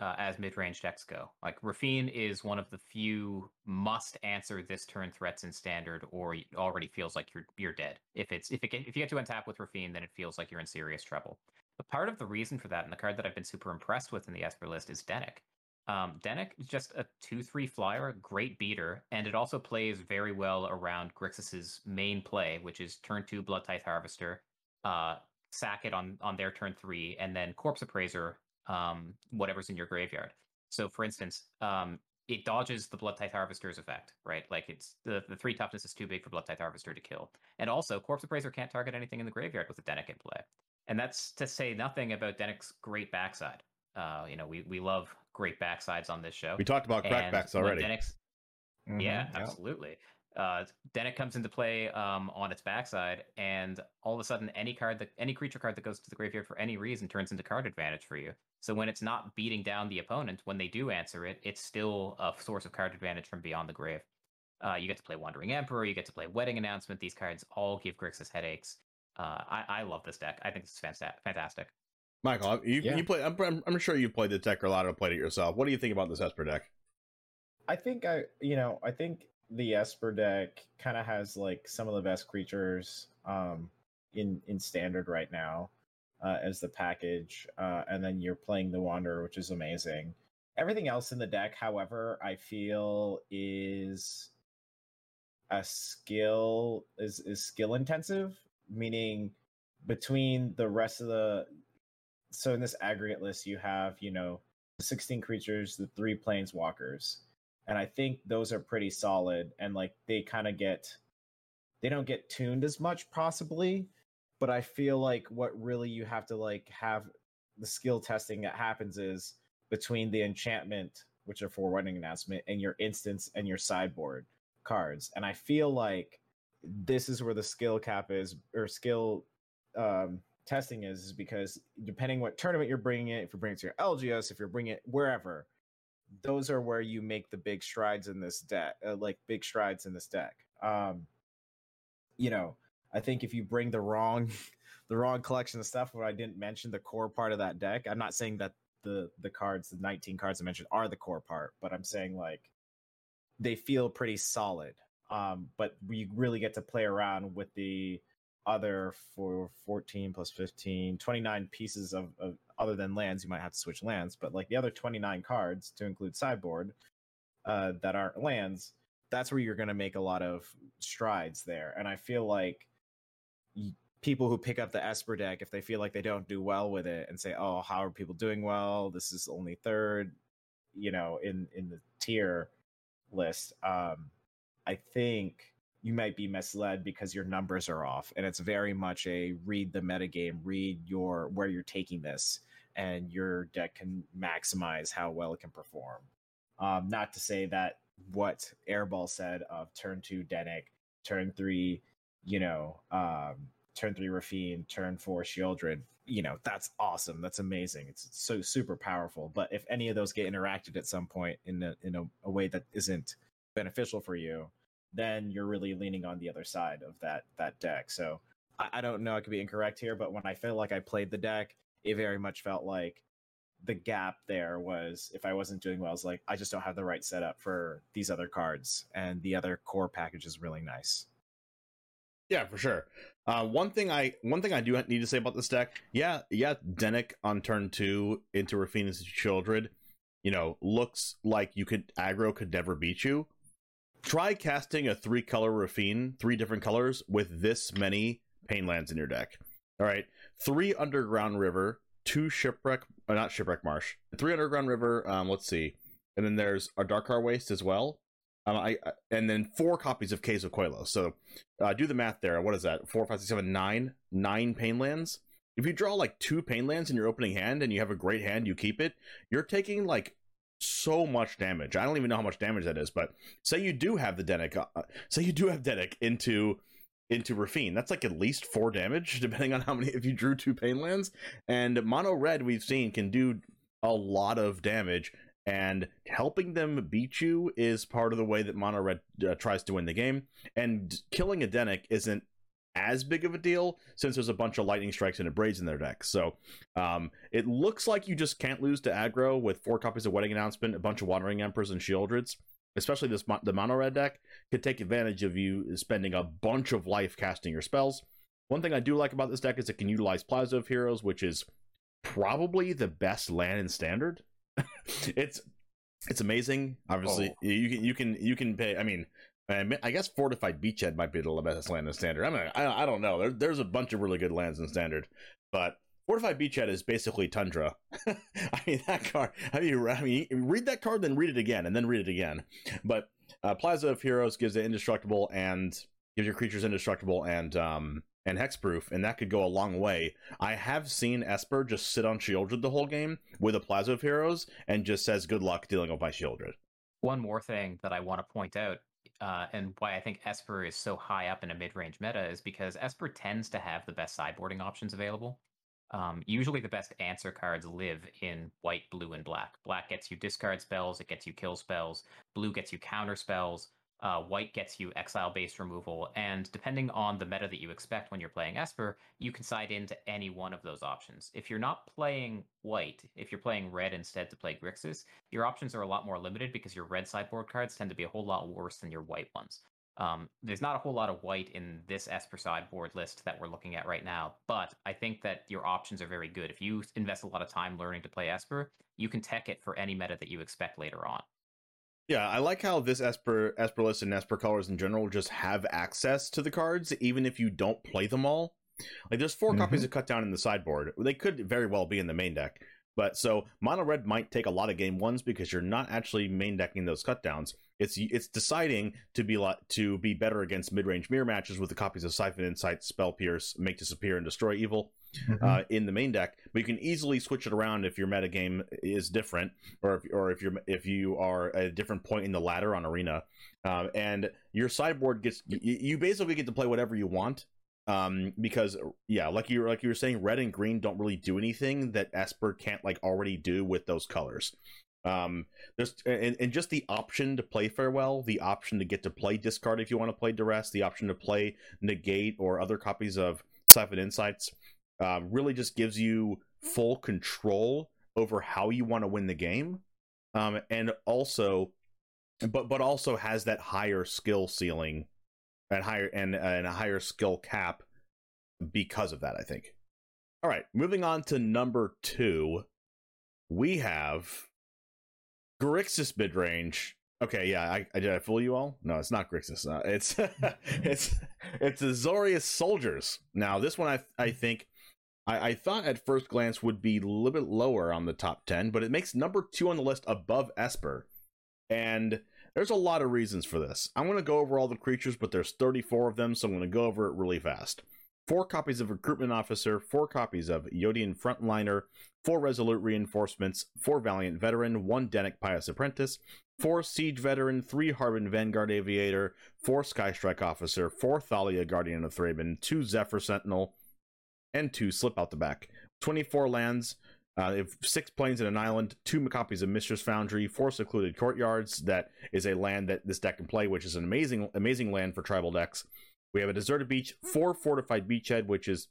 uh, as mid-range decks go. Like Raffine is one of the few must answer this turn threats in standard, or it already feels like you're you're dead. If it's if it get, if you get to untap with Raffine, then it feels like you're in serious trouble. But part of the reason for that, and the card that I've been super impressed with in the Esper list, is Dennick. Um, Dennick is just a two-three flyer, great beater, and it also plays very well around Grixis's main play, which is turn two Blood Tithe Harvester, uh, sack it on on their turn three, and then Corpse Appraiser um, whatever's in your graveyard. So, for instance, um, it dodges the Blood Tithe Harvester's effect, right? Like it's the, the three toughness is too big for Blood Tithe Harvester to kill. And also, Corpse Appraiser can't target anything in the graveyard with a Dennick in play. And that's to say nothing about Dennick's great backside. Uh, you know, we, we love great backsides on this show. We talked about crackbacks already. Mm-hmm, yeah, absolutely uh, Dennick comes into play um, on its backside, and all of a sudden, any card that any creature card that goes to the graveyard for any reason turns into card advantage for you. So when it's not beating down the opponent, when they do answer it, it's still a source of card advantage from beyond the grave. Uh, you get to play Wandering Emperor, you get to play Wedding Announcement. These cards all give Grixis headaches. Uh, I, I love this deck. I think this is fantastic. Michael, you, yeah. you play. I'm, I'm sure you've played the deck or a lot of played it yourself. What do you think about this Esper deck? I think I, you know, I think the Esper deck kind of has like some of the best creatures um, in in standard right now uh, as the package, uh, and then you're playing the Wanderer, which is amazing. Everything else in the deck, however, I feel is a skill is is skill intensive, meaning between the rest of the so in this aggregate list you have you know 16 creatures the three planeswalkers and I think those are pretty solid and like they kind of get they don't get tuned as much possibly, but I feel like what really you have to like have the skill testing that happens is between the enchantment, which are for running announcement, and your instance and your sideboard cards. And I feel like this is where the skill cap is or skill um, testing is, is because depending what tournament you're bringing it, if you're bringing it to your LGS, if you're bringing it wherever, those are where you make the big strides in this deck, uh, like big strides in this deck. Um, you know, I think if you bring the wrong, the wrong collection of stuff, where I didn't mention the core part of that deck, I'm not saying that the the cards, the 19 cards I mentioned, are the core part, but I'm saying like they feel pretty solid. Um, but we really get to play around with the other for 14 plus 15 29 pieces of, of other than lands you might have to switch lands but like the other 29 cards to include sideboard uh, that aren't lands that's where you're going to make a lot of strides there. And i feel like y- people who pick up the esper deck if they feel like they don't do well with it and say oh how are people doing well? This is only third you know in in the tier list um i think you might be misled because your numbers are off and it's very much a read the metagame read your where you're taking this and your deck can maximize how well it can perform um, not to say that what airball said of turn two Dennick, turn three you know um, turn three Raffine, turn four Sheoldred. you know that's awesome that's amazing it's so super powerful but if any of those get interacted at some point in a, in a, a way that isn't beneficial for you then you're really leaning on the other side of that that deck. So I, I don't know, I could be incorrect here, but when I feel like I played the deck, it very much felt like the gap there was if I wasn't doing well, I was like, I just don't have the right setup for these other cards, and the other core package is really nice. Yeah, for sure. Uh, one thing I one thing I do need to say about this deck, yeah, yeah, Dennick on turn two into Rafina's Children, you know, looks like you could aggro could never beat you try casting a three color Raffine, three different colors with this many pain lands in your deck. All right, three underground river, two shipwreck, uh, not shipwreck marsh, three underground river. Um, let's see, and then there's Adarkar Waste as well. Um, I and then four copies of Caves of Koilos. So uh, do the math there. What is that? Four, five, six, seven, nine, nine pain lands. If you draw like two pain lands in your opening hand and you have a great hand, you keep it. You're taking like so much damage. I don't even know how much damage that is, but say you do have the Dennick, uh, say you do have Dennick into into Raffine. That's like at least four damage, depending on how many. If you drew two pain lands, and mono red we've seen can do a lot of damage, and helping them beat you is part of the way that mono red uh, tries to win the game. And killing a Dennick isn't as big of a deal since there's a bunch of lightning strikes and abrades in their deck. So um, it looks like you just can't lose to aggro with four copies of Wedding Announcement, a bunch of Wandering Emperors and Sheoldreds. Especially this the mono red deck could take advantage of you spending a bunch of life casting your spells. One thing I do like about this deck is it can utilize Plaza of Heroes, which is probably the best land in standard. it's it's amazing. Obviously, oh. you can you can you can pay. I mean, I guess fortified beachhead might be the best land in standard. I mean, I, I don't know. There, there's a bunch of really good lands in standard, but fortified beachhead is basically tundra. I mean, that card. I mean, I mean, read that card, then read it again, and then read it again. But uh, Plaza of Heroes gives it indestructible and gives your creatures indestructible and um and hexproof, and that could go a long way. I have seen Esper just sit on Sheoldred the whole game with a Plaza of Heroes and just says, "Good luck dealing with my Sheoldred." One more thing that I want to point out uh, and why I think Esper is so high up in a mid-range meta is because Esper tends to have the best sideboarding options available. Um, usually, the best answer cards live in white, blue, and black. Black gets you discard spells, it gets you kill spells. Blue gets you counter spells, uh, white gets you exile based removal, and depending on the meta that you expect when you're playing Esper, you can side into any one of those options. If you're not playing white, if you're playing red instead to play Grixis, your options are a lot more limited because your red sideboard cards tend to be a whole lot worse than your white ones. Um, there's not a whole lot of white in this Esper sideboard list that we're looking at right now, but I think that your options are very good. If you invest a lot of time learning to play Esper, you can tech it for any meta that you expect later on. Yeah, I like how this Esper Esper list and Esper colors in general just have access to the cards, even if you don't play them all. Like there's 4 mm-hmm. copies of cut down in the sideboard. They could very well be in the main deck. But so mono red might take a lot of game ones because you're not actually main decking those cut downs. It's it's deciding to be like to be better against mid range mirror matches with the copies of Siphon Insight, Spell Pierce, Make Disappear, and Destroy Evil Mm-hmm. uh, in the main deck. But you can easily switch it around if your metagame is different, or if or if you're if you are at a different point in the ladder on Arena, um, and your sideboard gets you, you basically get to play whatever you want. Um, because yeah, like you like you were saying, red and green don't really do anything that Esper can't like already do with those colors. Um, there's and, and just the option to play farewell, the option to get to play discard if you want to play duress, the option to play negate or other copies of Siphon Insights, uh, really just gives you full control over how you want to win the game, um, and also, but but also has that higher skill ceiling, and higher and and a higher skill cap because of that. I think. All right, moving on to number two, we have Grixis mid range. Okay, yeah, I, I did I fool you all? No, it's not Grixis. Uh, it's it's it's Azorius soldiers. Now, this one I I think I, I thought at first glance would be a little bit lower on the top ten, but it makes number two on the list above Esper, and there's a lot of reasons for this. I'm going to go over all the creatures, but there's 34 of them, so I'm going to go over it really fast. Four copies of Recruitment Officer, four copies of Yotian Frontliner, four Resolute Reinforcements, four Valiant Veteran, one Dennick Pious Apprentice, four Siege Veteran, three Harbin Vanguard Aviator, four Skystrike Officer, four Thalia Guardian of Thraben, two Zephyr Sentinel, and two Slip Out the Back. 24 lands, uh, six plains and an island, two copies of Mishra's Foundry, four secluded courtyards. That is a land that this deck can play, which is an amazing, amazing land for tribal decks. We have a deserted beach, hmm. four fortified beachhead, which is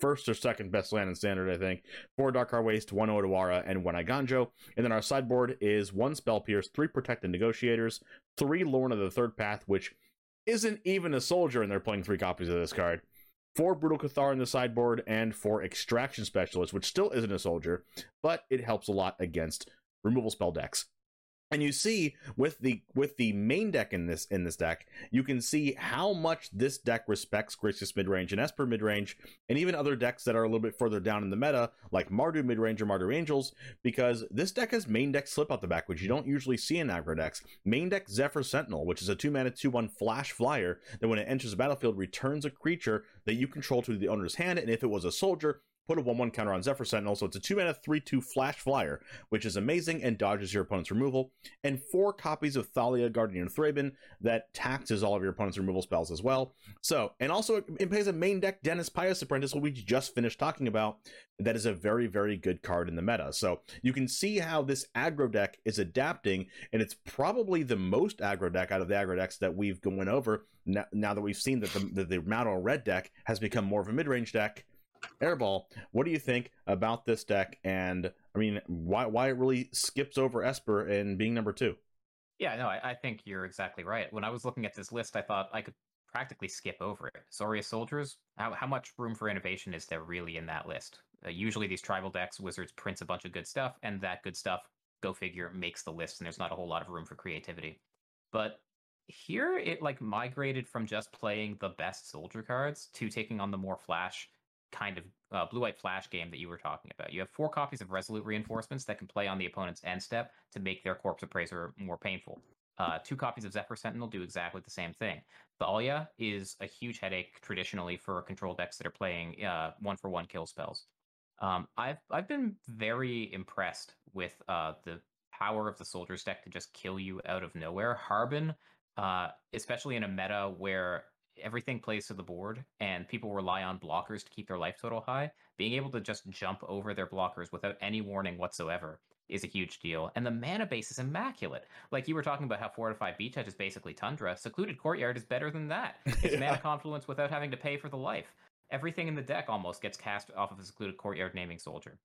first or second best land in standard, I think. Four Darkar Waste, one Otawara, and one Eiganjo. And then our sideboard is one Spell Pierce, three Protective Negotiators, three Loran of the Third Path, which isn't even a soldier, and they're playing three copies of this card. Four Brutal Cathar in the sideboard, and four Extraction Specialists, which still isn't a soldier, but it helps a lot against removal spell decks and you see with the with the main deck in this in this deck you can see how much this deck respects Grixis midrange and Esper midrange and even other decks that are a little bit further down in the meta like Mardu midrange or Mardu Angels because this deck has main deck slip out the back which you don't usually see in aggro decks. Main deck Zephyr Sentinel which is a 2 mana 2 1 flash flyer that when it enters the battlefield returns a creature that you control to the owner's hand and if it was a soldier put a 1 1 counter on Zephyr Sentinel, so it's a 2 mana 3 2 flash flyer, which is amazing and dodges your opponent's removal, and four copies of Thalia Guardian of Thraben that taxes all of your opponent's removal spells as well. So, and also it plays a main deck Dennick Pious Apprentice, what we just finished talking about. That is a very, very good card in the meta. So you can see how this aggro deck is adapting, and it's probably the most aggro deck out of the aggro decks that we've gone over now, now that we've seen that the, the Mono Red deck has become more of a mid range deck. Airball, what do you think about this deck? And I mean, why why it really skips over Esper and being number two? Yeah, no, I, I, think you're exactly right. When I was looking at this list, I thought I could practically skip over it. Zoria Soldiers, how, how much room for innovation is there really in that list? Uh, usually, these tribal decks, Wizards prints a bunch of good stuff, and that good stuff, go figure, makes the list, and there's not a whole lot of room for creativity. But here, it like migrated from just playing the best soldier cards to taking on the more flash kind of uh, blue white flash game that you were talking about. You have four copies of Resolute Reinforcements that can play on the opponent's end step to make their Corpse Appraiser more painful. Uh, two copies of Zephyr Sentinel do exactly the same thing. Thalia is a huge headache traditionally for control decks that are playing uh, one for one kill spells. Um, I've I've been very impressed with uh, the power of the Soldiers deck to just kill you out of nowhere. Harbin, uh, especially in a meta where everything plays to the board and people rely on blockers to keep their life total high, being able to just jump over their blockers without any warning whatsoever is a huge deal. And the mana base is immaculate. Like you were talking about how Fortified Beachhead is basically Tundra, Secluded Courtyard is better than that. It's yeah. mana confluence without having to pay for the life. Everything in the deck almost gets cast off of a Secluded Courtyard naming soldier.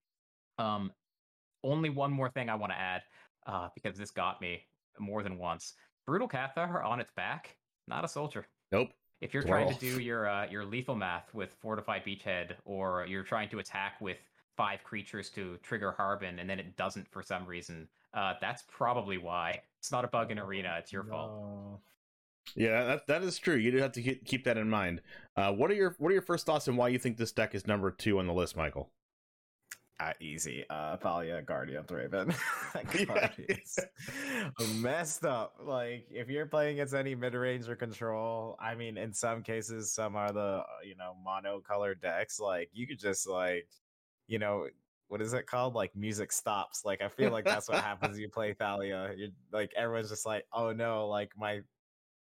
Um, only one more thing I want to add, uh, because this got me more than once. Brutal Cathar on its back, not a soldier. Nope. If you're trying to do your uh, your lethal math with fortified beachhead, or you're trying to attack with five creatures to trigger Harbin, and then it doesn't for some reason, uh, that's probably why. It's not a bug in arena; it's your no. fault. Yeah, that that is true. You do have to keep that in mind. Uh, what are your what are your first thoughts on why you think this deck is number two on the list, Michael? Uh, easy. Uh, Thalia Guardian Raven. messed up. Like, if you're playing against any mid range or control, I mean, in some cases, some are the, uh, you know, mono color decks. Like, you could just, like, you know, what is it called? Like, music stops. Like, I feel like that's what happens you play Thalia. You're like, everyone's just like, oh no, like, my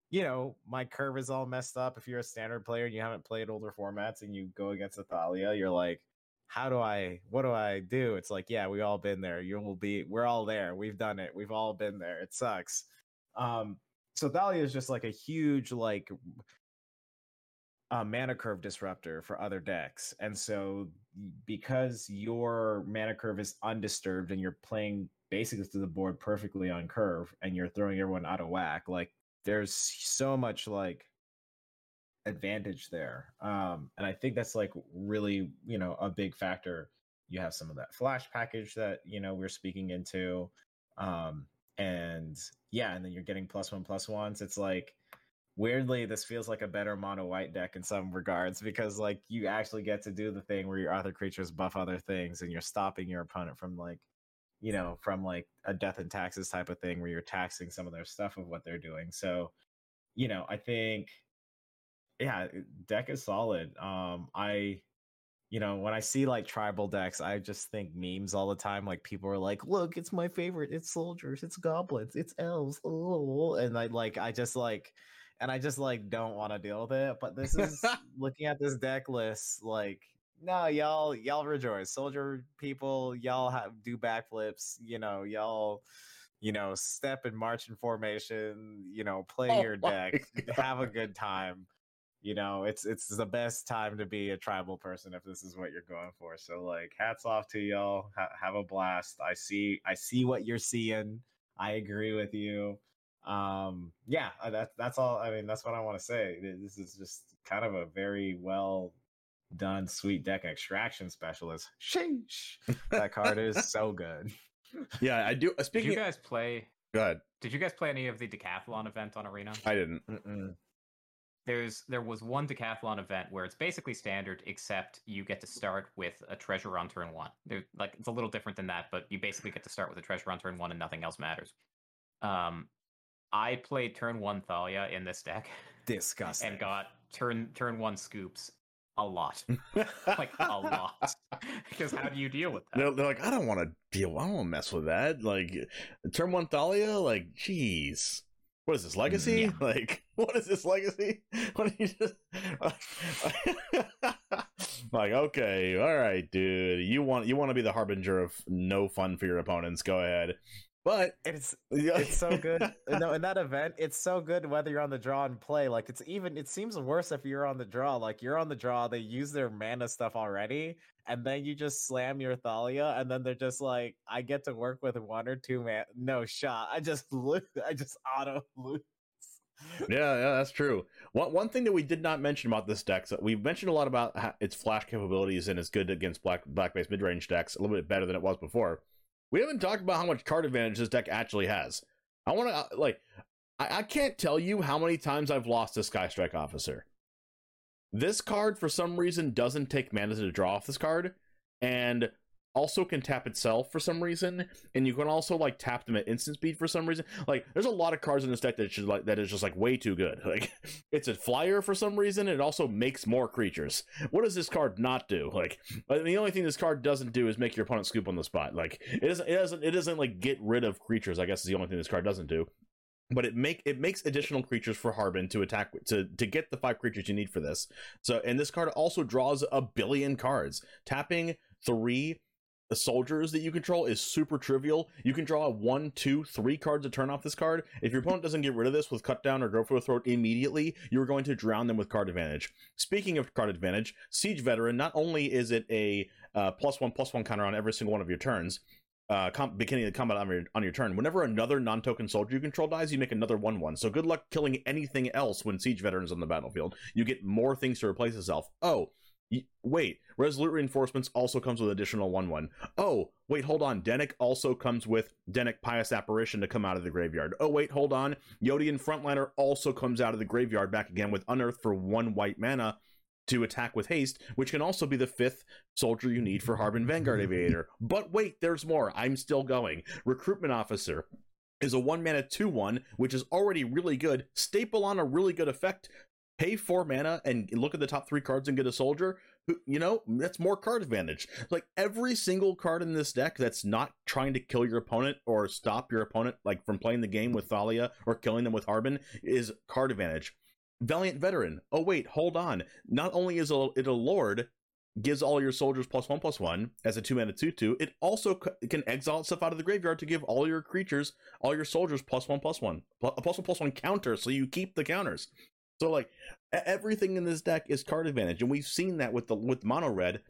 you know, my curve is all messed up. If you're a standard player and you haven't played older formats and you go against a Thalia, you're like, how do I, what do I do? It's like, yeah, we all been there. You will be, we're all there. We've done it. We've all been there. It sucks. Um, so Thalia is just like a huge, like, a mana curve disruptor for other decks. And so because your mana curve is undisturbed and you're playing basically to the board perfectly on curve and you're throwing everyone out of whack, like there's so much like advantage there. Um, and I think that's like really, you know, a big factor. You have some of that flash package that, you know, we're speaking into. Um, and yeah, and then you're getting plus one plus ones. It's like weirdly, this feels like a better mono white deck in some regards because like you actually get to do the thing where your other creatures buff other things and you're stopping your opponent from like you know, from like a death and taxes type of thing where you're taxing some of their stuff of what they're doing. So, you know, I think yeah, deck is solid. Um, I, you know, when I see like tribal decks, I just think memes all the time. Like people are like, "Look, it's my favorite. It's soldiers. It's goblins. It's elves." Oh, and I like, I just like, and I just like don't want to deal with it. But this is looking at this deck list, like, no, y'all, y'all rejoice, soldier people. Y'all have do backflips. You know, y'all you know, step and march in formation, you know, play oh your deck, have a good time you know it's it's the best time to be a tribal person if this is what you're going for. So like hats off to y'all. Ha- have a blast. I see i see what you're seeing. I agree with you. Um yeah uh, that's that's all i mean that's what i want to say this is just kind of a very well done sweet deck extraction specialist. Sheesh. That card is so good. Yeah i do uh, speaking did you guys play Good. did you guys play any of the decathlon event on arena? I didn't. Mm-mm there's there was one decathlon event where it's basically standard except you get to start with a treasure on turn one. They're, like it's a little different than that but you basically get to start with a treasure on turn one and nothing else matters. Um i played turn one thalia in this deck disgusting. and got turn turn one scoops a lot. Like a lot. Because how do you deal with that? They're, they're like i don't want to deal i don't want to mess with that. Like turn one thalia like jeez what is this legacy? Yeah. Like, what is this legacy? What you just like? Okay, all right, dude. You want you want to be the harbinger of no fun for your opponents? Go ahead. But it's it's so good. no, in that event, it's so good whether you're on the draw and play. Like it's even it seems worse if you're on the draw. Like you're on the draw, they use their mana stuff already, and then you just slam your Thalia, and then they're just like, I get to work with one or two man. No shot. I just lose. I just auto lose. yeah, yeah, that's true. One one thing that we did not mention about this deck, so we mentioned a lot about its flash capabilities and it's good against black black base mid range decks, a little bit better than it was before. We haven't talked about how much card advantage this deck actually has. I want to uh, like, I, I can't tell you how many times I've lost a Sky Strike Officer. This card, for some reason, doesn't take mana to draw off this card, and also can tap itself for some reason, and you can also like tap them at instant speed for some reason. Like, there's a lot of cards in this deck that should like that is just like way too good. Like, it's a flyer for some reason. It also makes more creatures. What does this card not do? Like, uh, the only thing this card doesn't do is make your opponent scoop on the spot. Like, it doesn't. It doesn't. It doesn't like get rid of creatures. I guess is the only thing this card doesn't do but it make it makes additional creatures for Harbin to attack to to get the five creatures you need for this. So and this card also draws a billion cards. Tapping three soldiers that you control is super trivial. You can draw one, two, three cards to turn off this card. If your opponent doesn't get rid of this with cut down or go for the throat immediately, you're going to drown them with card advantage. Speaking of card advantage, Siege Veteran, not only is it a uh, plus one plus one counter on every single one of your turns, uh, com- beginning of the combat on your, on your turn. Whenever another non-token soldier you control dies, you make another one-one. So good luck killing anything else when siege veterans on the battlefield. You get more things to replace itself. Oh, wait, resolute reinforcements also comes with additional one-one. Oh, wait, hold on. Dennick also comes with Dennick Pious Apparition to come out of the graveyard. Oh, wait, hold on. Yotian Frontliner also comes out of the graveyard back again with Unearth for one white mana. to attack with haste, which can also be the fifth soldier you need for Harbin Vanguard Aviator. But wait, there's more. I'm still going. Recruitment Officer is a one mana 2 1, which is already really good. Staple on a really good effect. Pay four mana and look at the top three cards and get a soldier. You know, that's more card advantage. Like every single card in this deck that's not trying to kill your opponent or stop your opponent, like from playing the game with Thalia or killing them with Harbin, is card advantage. Valiant Veteran. Oh, wait, hold on. Not only is it a Lord, gives all your soldiers plus one plus one as a two mana two two. It also c- can exile itself out of the graveyard to give all your creatures, all your soldiers plus one plus one, a plus one plus one counter, so you keep the counters. So like everything in this deck is card advantage, and we've seen that with the with mono red.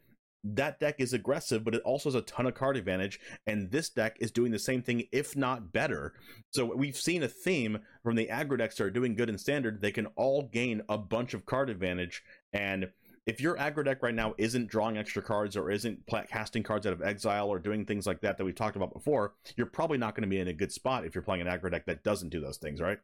That deck is aggressive, but it also has a ton of card advantage, and this deck is doing the same thing, if not better. So we've seen a theme from the aggro decks that are doing good in standard. They can all gain a bunch of card advantage, and if your aggro deck right now isn't drawing extra cards or isn't casting cards out of exile or doing things like that that we've talked about before, you're probably not going to be in a good spot if you're playing an aggro deck that doesn't do those things, right?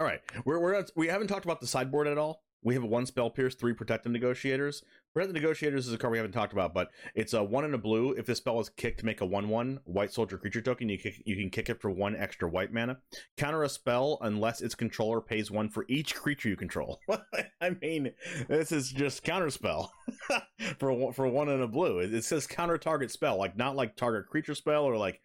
All right, we're, we're we haven't talked about the sideboard at all. We have a one spell pierce, three protective negotiators. Protective negotiators is a card we haven't talked about, but it's a one and a blue. If this spell is kicked make a one one white soldier creature token, you kick, you can kick it for one extra white mana. Counter a spell unless its controller pays one for each creature you control. I mean, this is just counter spell for for one and a blue. It, it says counter target spell, like not like target creature spell or like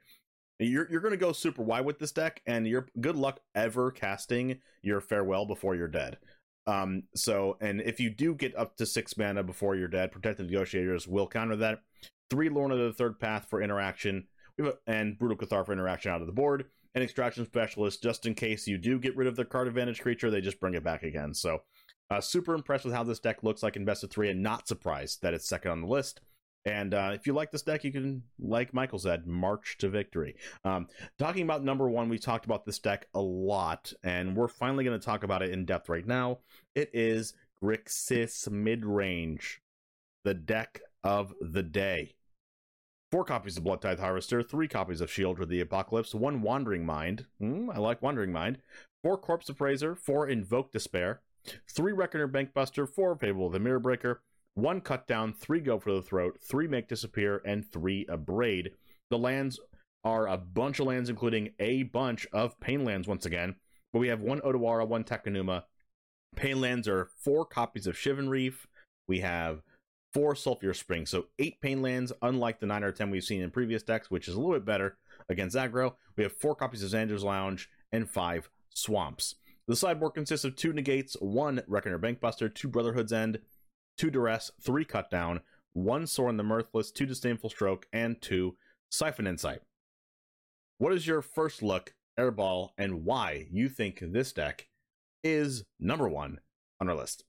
you're you're gonna go super wide with this deck, and you're good luck ever casting your farewell before you're dead. Um, so, and if you do get up to six mana before you're dead, Protective Negotiators will counter that. Three Lorna the Third Path for interaction, and Brutal Cathar for interaction out of the board, and Extraction Specialist just in case you do get rid of the card advantage creature, they just bring it back again. So, uh, super impressed with how this deck looks like in best of three, and not surprised that it's second on the list. And uh, if you like this deck, you can, like Michael said, march to victory. Um, talking about number one, we talked about this deck a lot, and we're finally going to talk about it in depth right now. It is Grixis Midrange, the deck of the day. Four copies of Blood Tithe Harvester, three copies of Sheoldred the Apocalypse, one Wandering Mind. Mm, I like Wandering Mind. Four Corpse Appraiser, four Invoke Despair, three Reckoner Bankbuster, four Fable of the Mirror Breaker, one cut down, three go for the throat, three make disappear, and three abrade. The lands are a bunch of lands, including a bunch of pain lands once again. But we have one Otawara, one Takenuma. Pain lands are four copies of Shivan Reef. We have four Sulfur Springs, so eight pain lands, unlike the nine or ten we've seen in previous decks, which is a little bit better against aggro. We have four copies of Xander's Lounge and five Swamps. The sideboard consists of two negates, one Reckoner Bankbuster, two Brotherhood's End, two duress, three cut down, one Sorin the mirthless, two disdainful stroke, and two siphon insight. What is your first look, airball, and why you think this deck is number one on our list?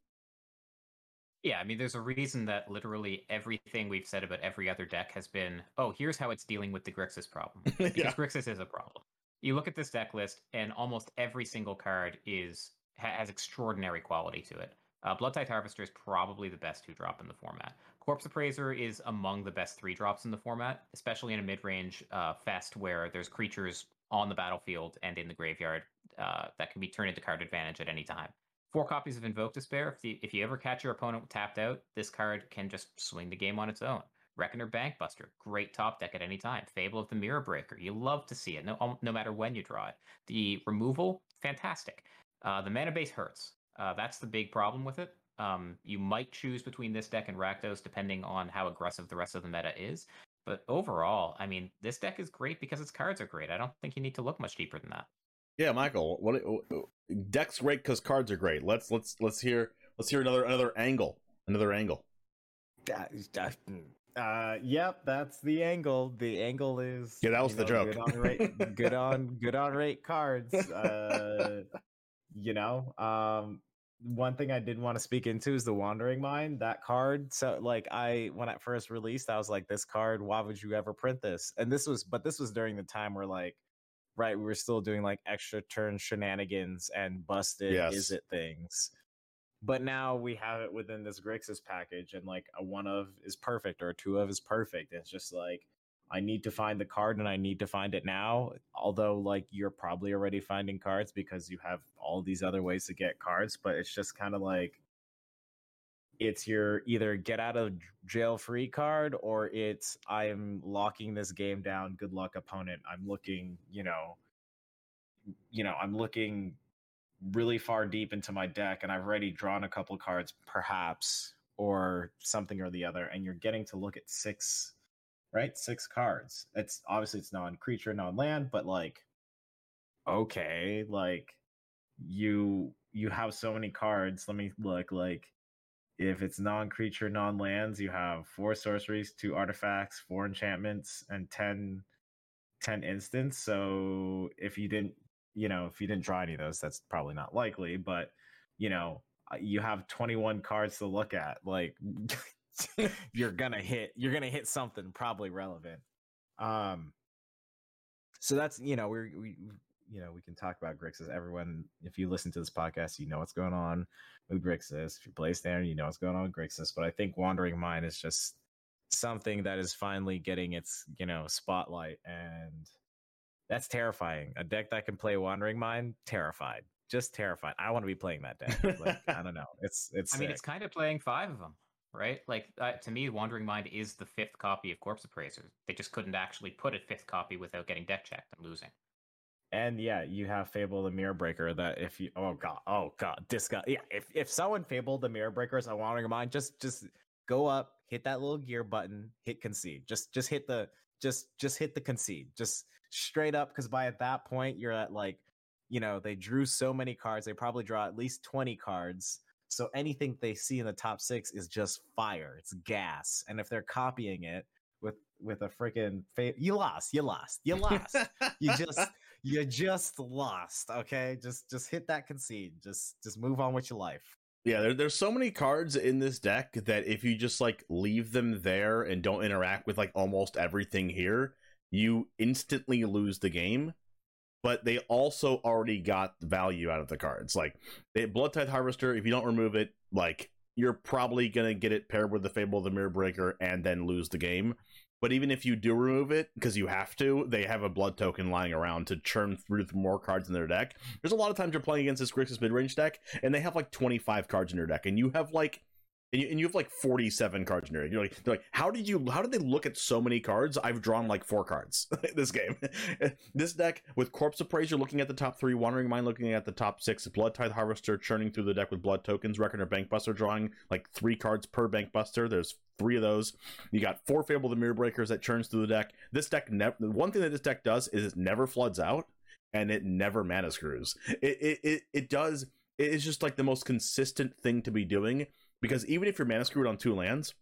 Yeah, I mean, there's a reason that literally everything we've said about every other deck has been, oh, here's how it's dealing with the Grixis problem. Because yeah. Grixis is a problem. You look at this deck list, and almost every single card is has extraordinary quality to it. Uh, Blood Tithe Harvester is probably the best two drop in the format. Corpse Appraiser is among the best three drops in the format, especially in a mid range uh, fest where there's creatures on the battlefield and in the graveyard uh, that can be turned into card advantage at any time. Four copies of Invoke Despair. If you, if you ever catch your opponent tapped out, this card can just swing the game on its own. Reckoner Bankbuster, great top deck at any time. Fable of the Mirror Breaker, you love to see it, no, no matter when you draw it. The removal, fantastic. Uh, the mana base hurts. Uh, that's the big problem with it. Um, you might choose between this deck and Rakdos depending on how aggressive the rest of the meta is. But overall, I mean, this deck is great because its cards are great. I don't think you need to look much deeper than that. Yeah, Michael, what deck's great because cards are great. Let's let's let's hear let's hear another another angle, another angle. Uh, yep, that's the angle. The angle is yeah, that was the know, joke. Good on rate, good on good on rate cards. Uh, you know, um, one thing I did want to speak into is the Wandering Mind. That card. So like I when I first released, I was like, this card, why would you ever print this? And this was but this was during the time where like right, we were still doing like extra turn shenanigans and busted yes. is it things. But now we have it within this Grixis package, and like a one of is perfect or a two of is perfect. It's just like I need to find the card and I need to find it now. Although, like, you're probably already finding cards because you have all these other ways to get cards, but it's just kind of like it's your either get out of jail free card or it's I am locking this game down. Good luck, opponent. I'm looking, you know, you know, I'm looking really far deep into my deck and I've already drawn a couple cards, perhaps, or something or the other, and you're getting to look at six, right? Six cards. It's obviously it's non-creature, non-land, but like, okay, like you you have so many cards. Let me look like if it's non-creature, non-lands, you have four sorceries, two artifacts, four enchantments, and 10, 10 instants. So if you didn't, you know, if you didn't draw any of those, that's probably not likely. But you know, uh, you have 21 cards to look at. Like you're gonna hit, you're gonna hit something probably relevant. Um, so that's you know we're we you know we can talk about Grixis. Everyone, if you listen to this podcast, you know what's going on with Grixis. If you play Standard, you know what's going on with Grixis. But I think Wandering Mind is just something that is finally getting its you know spotlight, and that's terrifying. A deck that can play Wandering Mind, terrified, just terrified. I want to be playing that deck. Like, I don't know. It's it's. I mean, it's kind of playing five of them, right? Like uh, to me, Wandering Mind is the fifth copy of Corpse Appraiser. They just couldn't actually put a fifth copy without getting deck checked and losing. And yeah, you have Fable the Mirror Breaker that if you oh god, oh god, guy yeah, if if someone fabled the Mirror Breakers on Wandering Mind, just just go up, hit that little gear button, hit concede. Just just hit the just just hit the concede. Just straight up because by at that point you're at like you know, they drew so many cards, they probably draw at least 20 cards. So anything they see in the top 6 is just fire. It's gas. And if they're copying it with with a freaking fa- you lost, you lost. You lost. you just you just lost okay just just hit that concede just just move on with your life yeah there, there's so many cards in this deck that if you just like leave them there and don't interact with like almost everything here you instantly lose the game but they also already got value out of the cards like they blood tithe harvester if you don't remove it like you're probably gonna get it paired with the fable of the mirror breaker and then lose the game but even if you do remove it, because you have to, they have a blood token lying around to churn through more cards in their deck. There's a lot of times you're playing against this Grixis mid range deck, and they have like 25 cards in their deck, and you have like and you, and you have like 47 cards in your deck. You're like, they're like, how did you, how did they look at so many cards? I've drawn like four cards this game. this deck with Corpse Appraiser looking at the top three, Wandering Mind looking at the top six, Blood Tithe Harvester churning through the deck with blood tokens, Reckoner Bankbuster drawing like three cards per Bankbuster. There's three of those. You got four Fable the Mirror Breakers that churns through the deck. This deck, never, one thing that this deck does is it never floods out and it never mana screws. It, it, it, it does, it's just like the most consistent thing to be doing because even if you're mana screwed on two lands,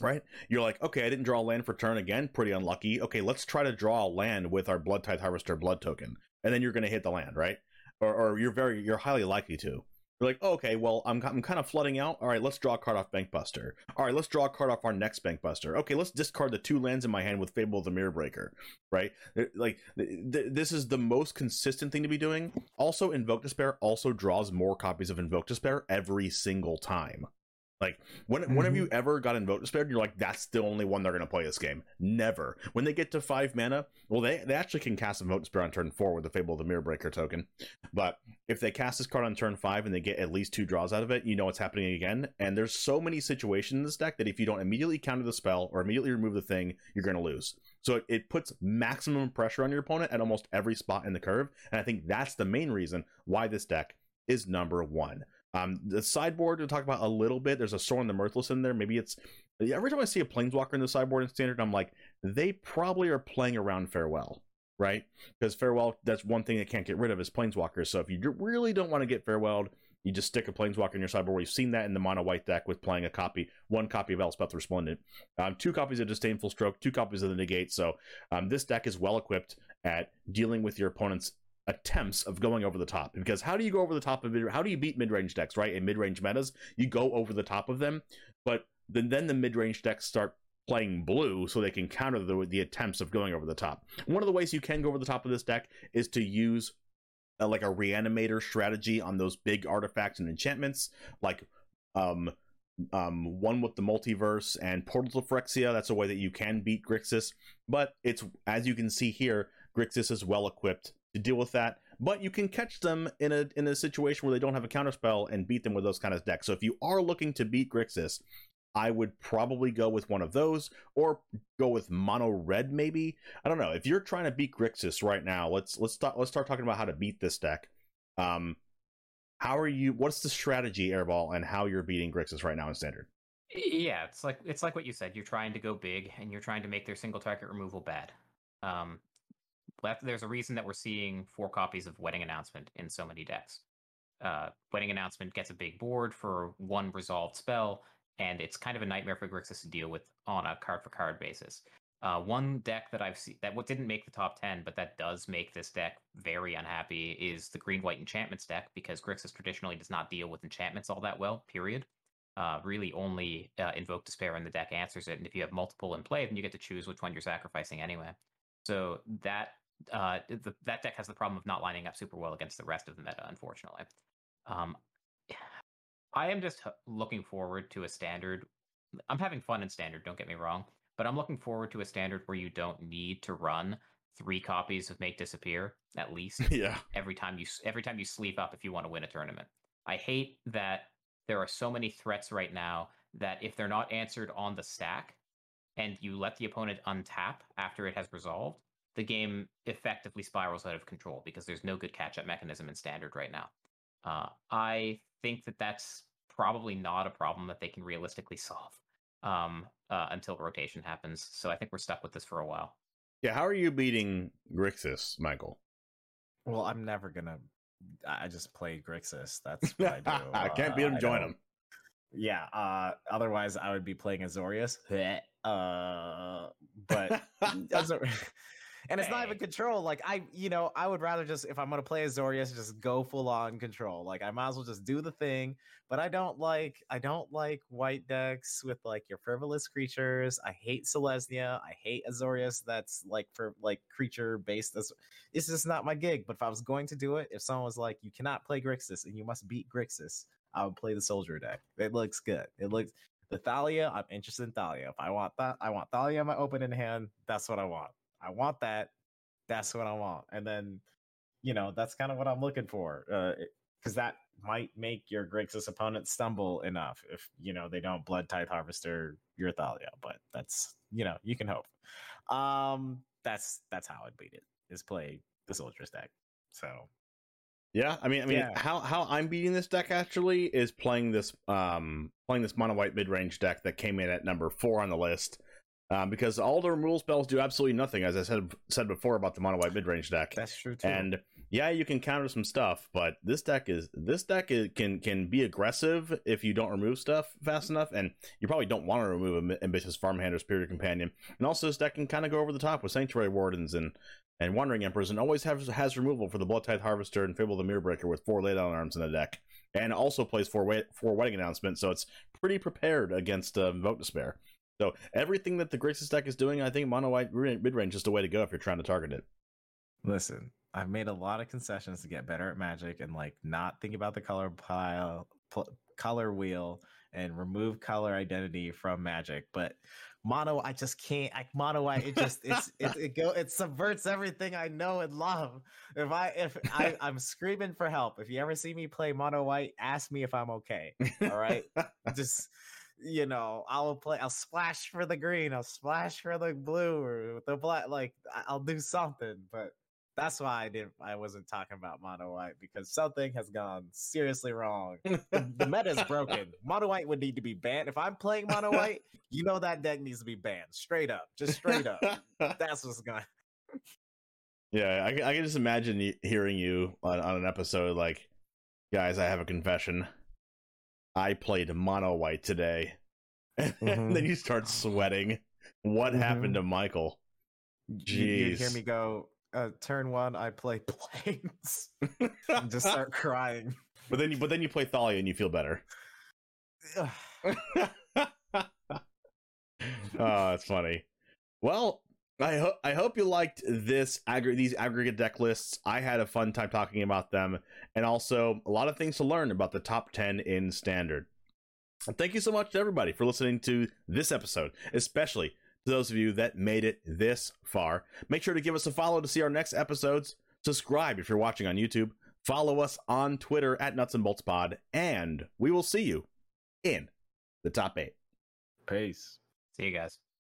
right? You're like, okay, I didn't draw a land for turn again. Pretty unlucky. Okay, let's try to draw a land with our Blood Tithe Harvester blood token, and then you're going to hit the land, right? Or, or you're very, you're highly likely to. You're like, oh, okay, well, I'm, I'm kind of flooding out. All right, let's draw a card off Bankbuster. All right, let's draw a card off our next Bankbuster. Okay, let's discard the two lands in my hand with Fable of the Mirror Breaker, right? Like, th- th- this is the most consistent thing to be doing. Also, Invoke Despair also draws more copies of Invoke Despair every single time. Like when mm-hmm. whenever you ever got Invoke Despair, you're like, that's the only one they're gonna play this game. Never. When they get to five mana, well, they, they actually can cast Invoke Despair on turn four with the Fable of the Mirror Breaker token. But if they cast this card on turn five and they get at least two draws out of it, you know it's happening again. And there's so many situations in this deck that if you don't immediately counter the spell or immediately remove the thing, you're gonna lose. So it, it puts maximum pressure on your opponent at almost every spot in the curve. And I think that's the main reason why this deck is number one. Um, the sideboard to talk about a little bit. There's a Sorin the Mirthless in there. Maybe it's every time I see a Planeswalker in the sideboard in standard, I'm like, they probably are playing around Farewell, right? Because Farewell, that's one thing they can't get rid of is Planeswalkers. So if you really don't want to get Farewelled, you just stick a Planeswalker in your sideboard. We've seen that in the mono white deck with playing a copy, one copy of Elspeth Resplendent, um, two copies of Disdainful Stroke, two copies of the Negate. So um, this deck is well equipped at dealing with your opponent's attempts of going over the top because how do you go over the top of it how do you beat mid-range decks right in mid-range metas you go over the top of them but then then the mid-range decks start playing blue so they can counter the, the attempts of going over the top one of the ways you can go over the top of this deck is to use a, like a reanimator strategy on those big artifacts and enchantments like um um, one with the multiverse and Portal to Phyrexia. That's a way that you can beat Grixis. But it's as you can see here, Grixis is well equipped to deal with that. but you can catch them in a in a situation where they don't have a counterspell and beat them with those kind of decks. So if you are looking to beat Grixis, I would probably go with one of those or go with mono red maybe. I don't know. If you're trying to beat Grixis right now, let's let's start let's start talking about how to beat this deck. Um how are you what's the strategy airball and how you're beating Grixis right now in standard? Yeah, it's like it's like what you said. You're trying to go big and you're trying to make their single target removal bad. Um there's a reason that we're seeing four copies of Wedding Announcement in so many decks. Uh, Wedding Announcement gets a big board for one resolved spell, and it's kind of a nightmare for Grixis to deal with on a card for card basis. Uh, one deck that I've seen that didn't make the top 10, but that does make this deck very unhappy is the green white enchantments deck because Grixis traditionally does not deal with enchantments all that well, period. Uh, really, only uh, Invoke Despair in the deck answers it. And if you have multiple in play, then you get to choose which one you're sacrificing anyway. So that uh, the, that deck has the problem of not lining up super well against the rest of the meta, unfortunately. Um, I am just looking forward to a standard. I'm having fun in standard, don't get me wrong, but I'm looking forward to a standard where you don't need to run three copies of Make Disappear at least. yeah. Every time you every time you sleep up if you want to win a tournament. I hate that there are so many threats right now that if they're not answered on the stack and you let the opponent untap after it has resolved, the game effectively spirals out of control because there's no good catch up mechanism in standard right now. Uh, I think that that's probably not a problem that they can realistically solve um, uh, until rotation happens. So I think we're stuck with this for a while. Yeah, how are you beating Grixis, Michael? Well, I'm never gonna. I just play Grixis. That's what I do. I can't beat him. Uh, join him. Yeah. Uh, otherwise, I would be playing Azorius. uh, but and it's not even control. Like I, you know, I would rather just if I'm gonna play Azorius, just go full on control. Like I might as well just do the thing. But I don't like I don't like white decks with like your frivolous creatures. I hate Selesnya. I hate Azorius. That's like for like creature based. As it's just not my gig. But if I was going to do it, if someone was like, you cannot play Grixis and you must beat Grixis, I would play the soldier deck. It looks good. It looks the Thalia. I'm interested in Thalia. If I want that, I want Thalia in my open in hand. That's what I want. I want that. That's what I want. And then, you know, that's kind of what I'm looking for. because uh, that might make your Grixis opponent stumble enough if you know they don't blood tithe harvester your Thalia. But that's you know you can hope. Um, that's that's how I'd beat it is play the soldiers deck. So yeah, I mean, I mean, yeah. how how I'm beating this deck actually is playing this um playing this mono white mid range deck that came in at number four on the list um, because all the removal spells do absolutely nothing, as I said said before about the mono white mid range deck. That's true too. And yeah, you can counter some stuff, but this deck is this deck is, can can be aggressive if you don't remove stuff fast enough, and you probably don't want to remove ambitious farmhand or spirit companion. And also, this deck can kind of go over the top with sanctuary wardens and and wandering emperors, and always has has removal for the blood tithe harvester and fable the mirror breaker with four laydown arms in the deck, and also plays four four wedding announcement, so it's pretty prepared against uh, vote despair. So everything that the Grixis deck is doing, I think mono white mid range is the way to go if you're trying to target it. Listen, I've made a lot of concessions to get better at Magic and like not think about the color pile, pl- color wheel, and remove color identity from Magic. But mono, I just can't. I, mono white, it just it's it, it go it subverts everything I know and love. If I if I I'm screaming for help. If you ever see me play mono white, ask me if I'm okay. All right, just you know, I'll play, I'll splash for the green, I'll splash for the blue or the black. Like I'll do something, but that's why I didn't. I wasn't talking about mono white because something has gone seriously wrong. the meta is broken. Mono white would need to be banned. If I'm playing mono white, you know that deck needs to be banned, straight up, just straight up. that's what's going. Yeah, I, I can just imagine hearing you on, on an episode like, guys, I have a confession. I played mono white today. Mm-hmm. and then you start sweating. What mm-hmm. happened to Michael? Jeez. You, you hear me go, uh, turn one, I play plains. and just start crying. But then you but then you play Thalia and you feel better. oh, that's funny. Well, I hope I hope you liked this aggregate these aggregate deck lists. I had a fun time talking about them, and also a lot of things to learn about the top ten in standard. And thank you so much to everybody for listening to this episode, especially to those of you that made it this far. Make sure to give us a follow to see our next episodes. Subscribe if you're watching on YouTube. Follow us on Twitter at Nuts and Bolts Pod, and we will see you in the top eight. Peace. See you guys.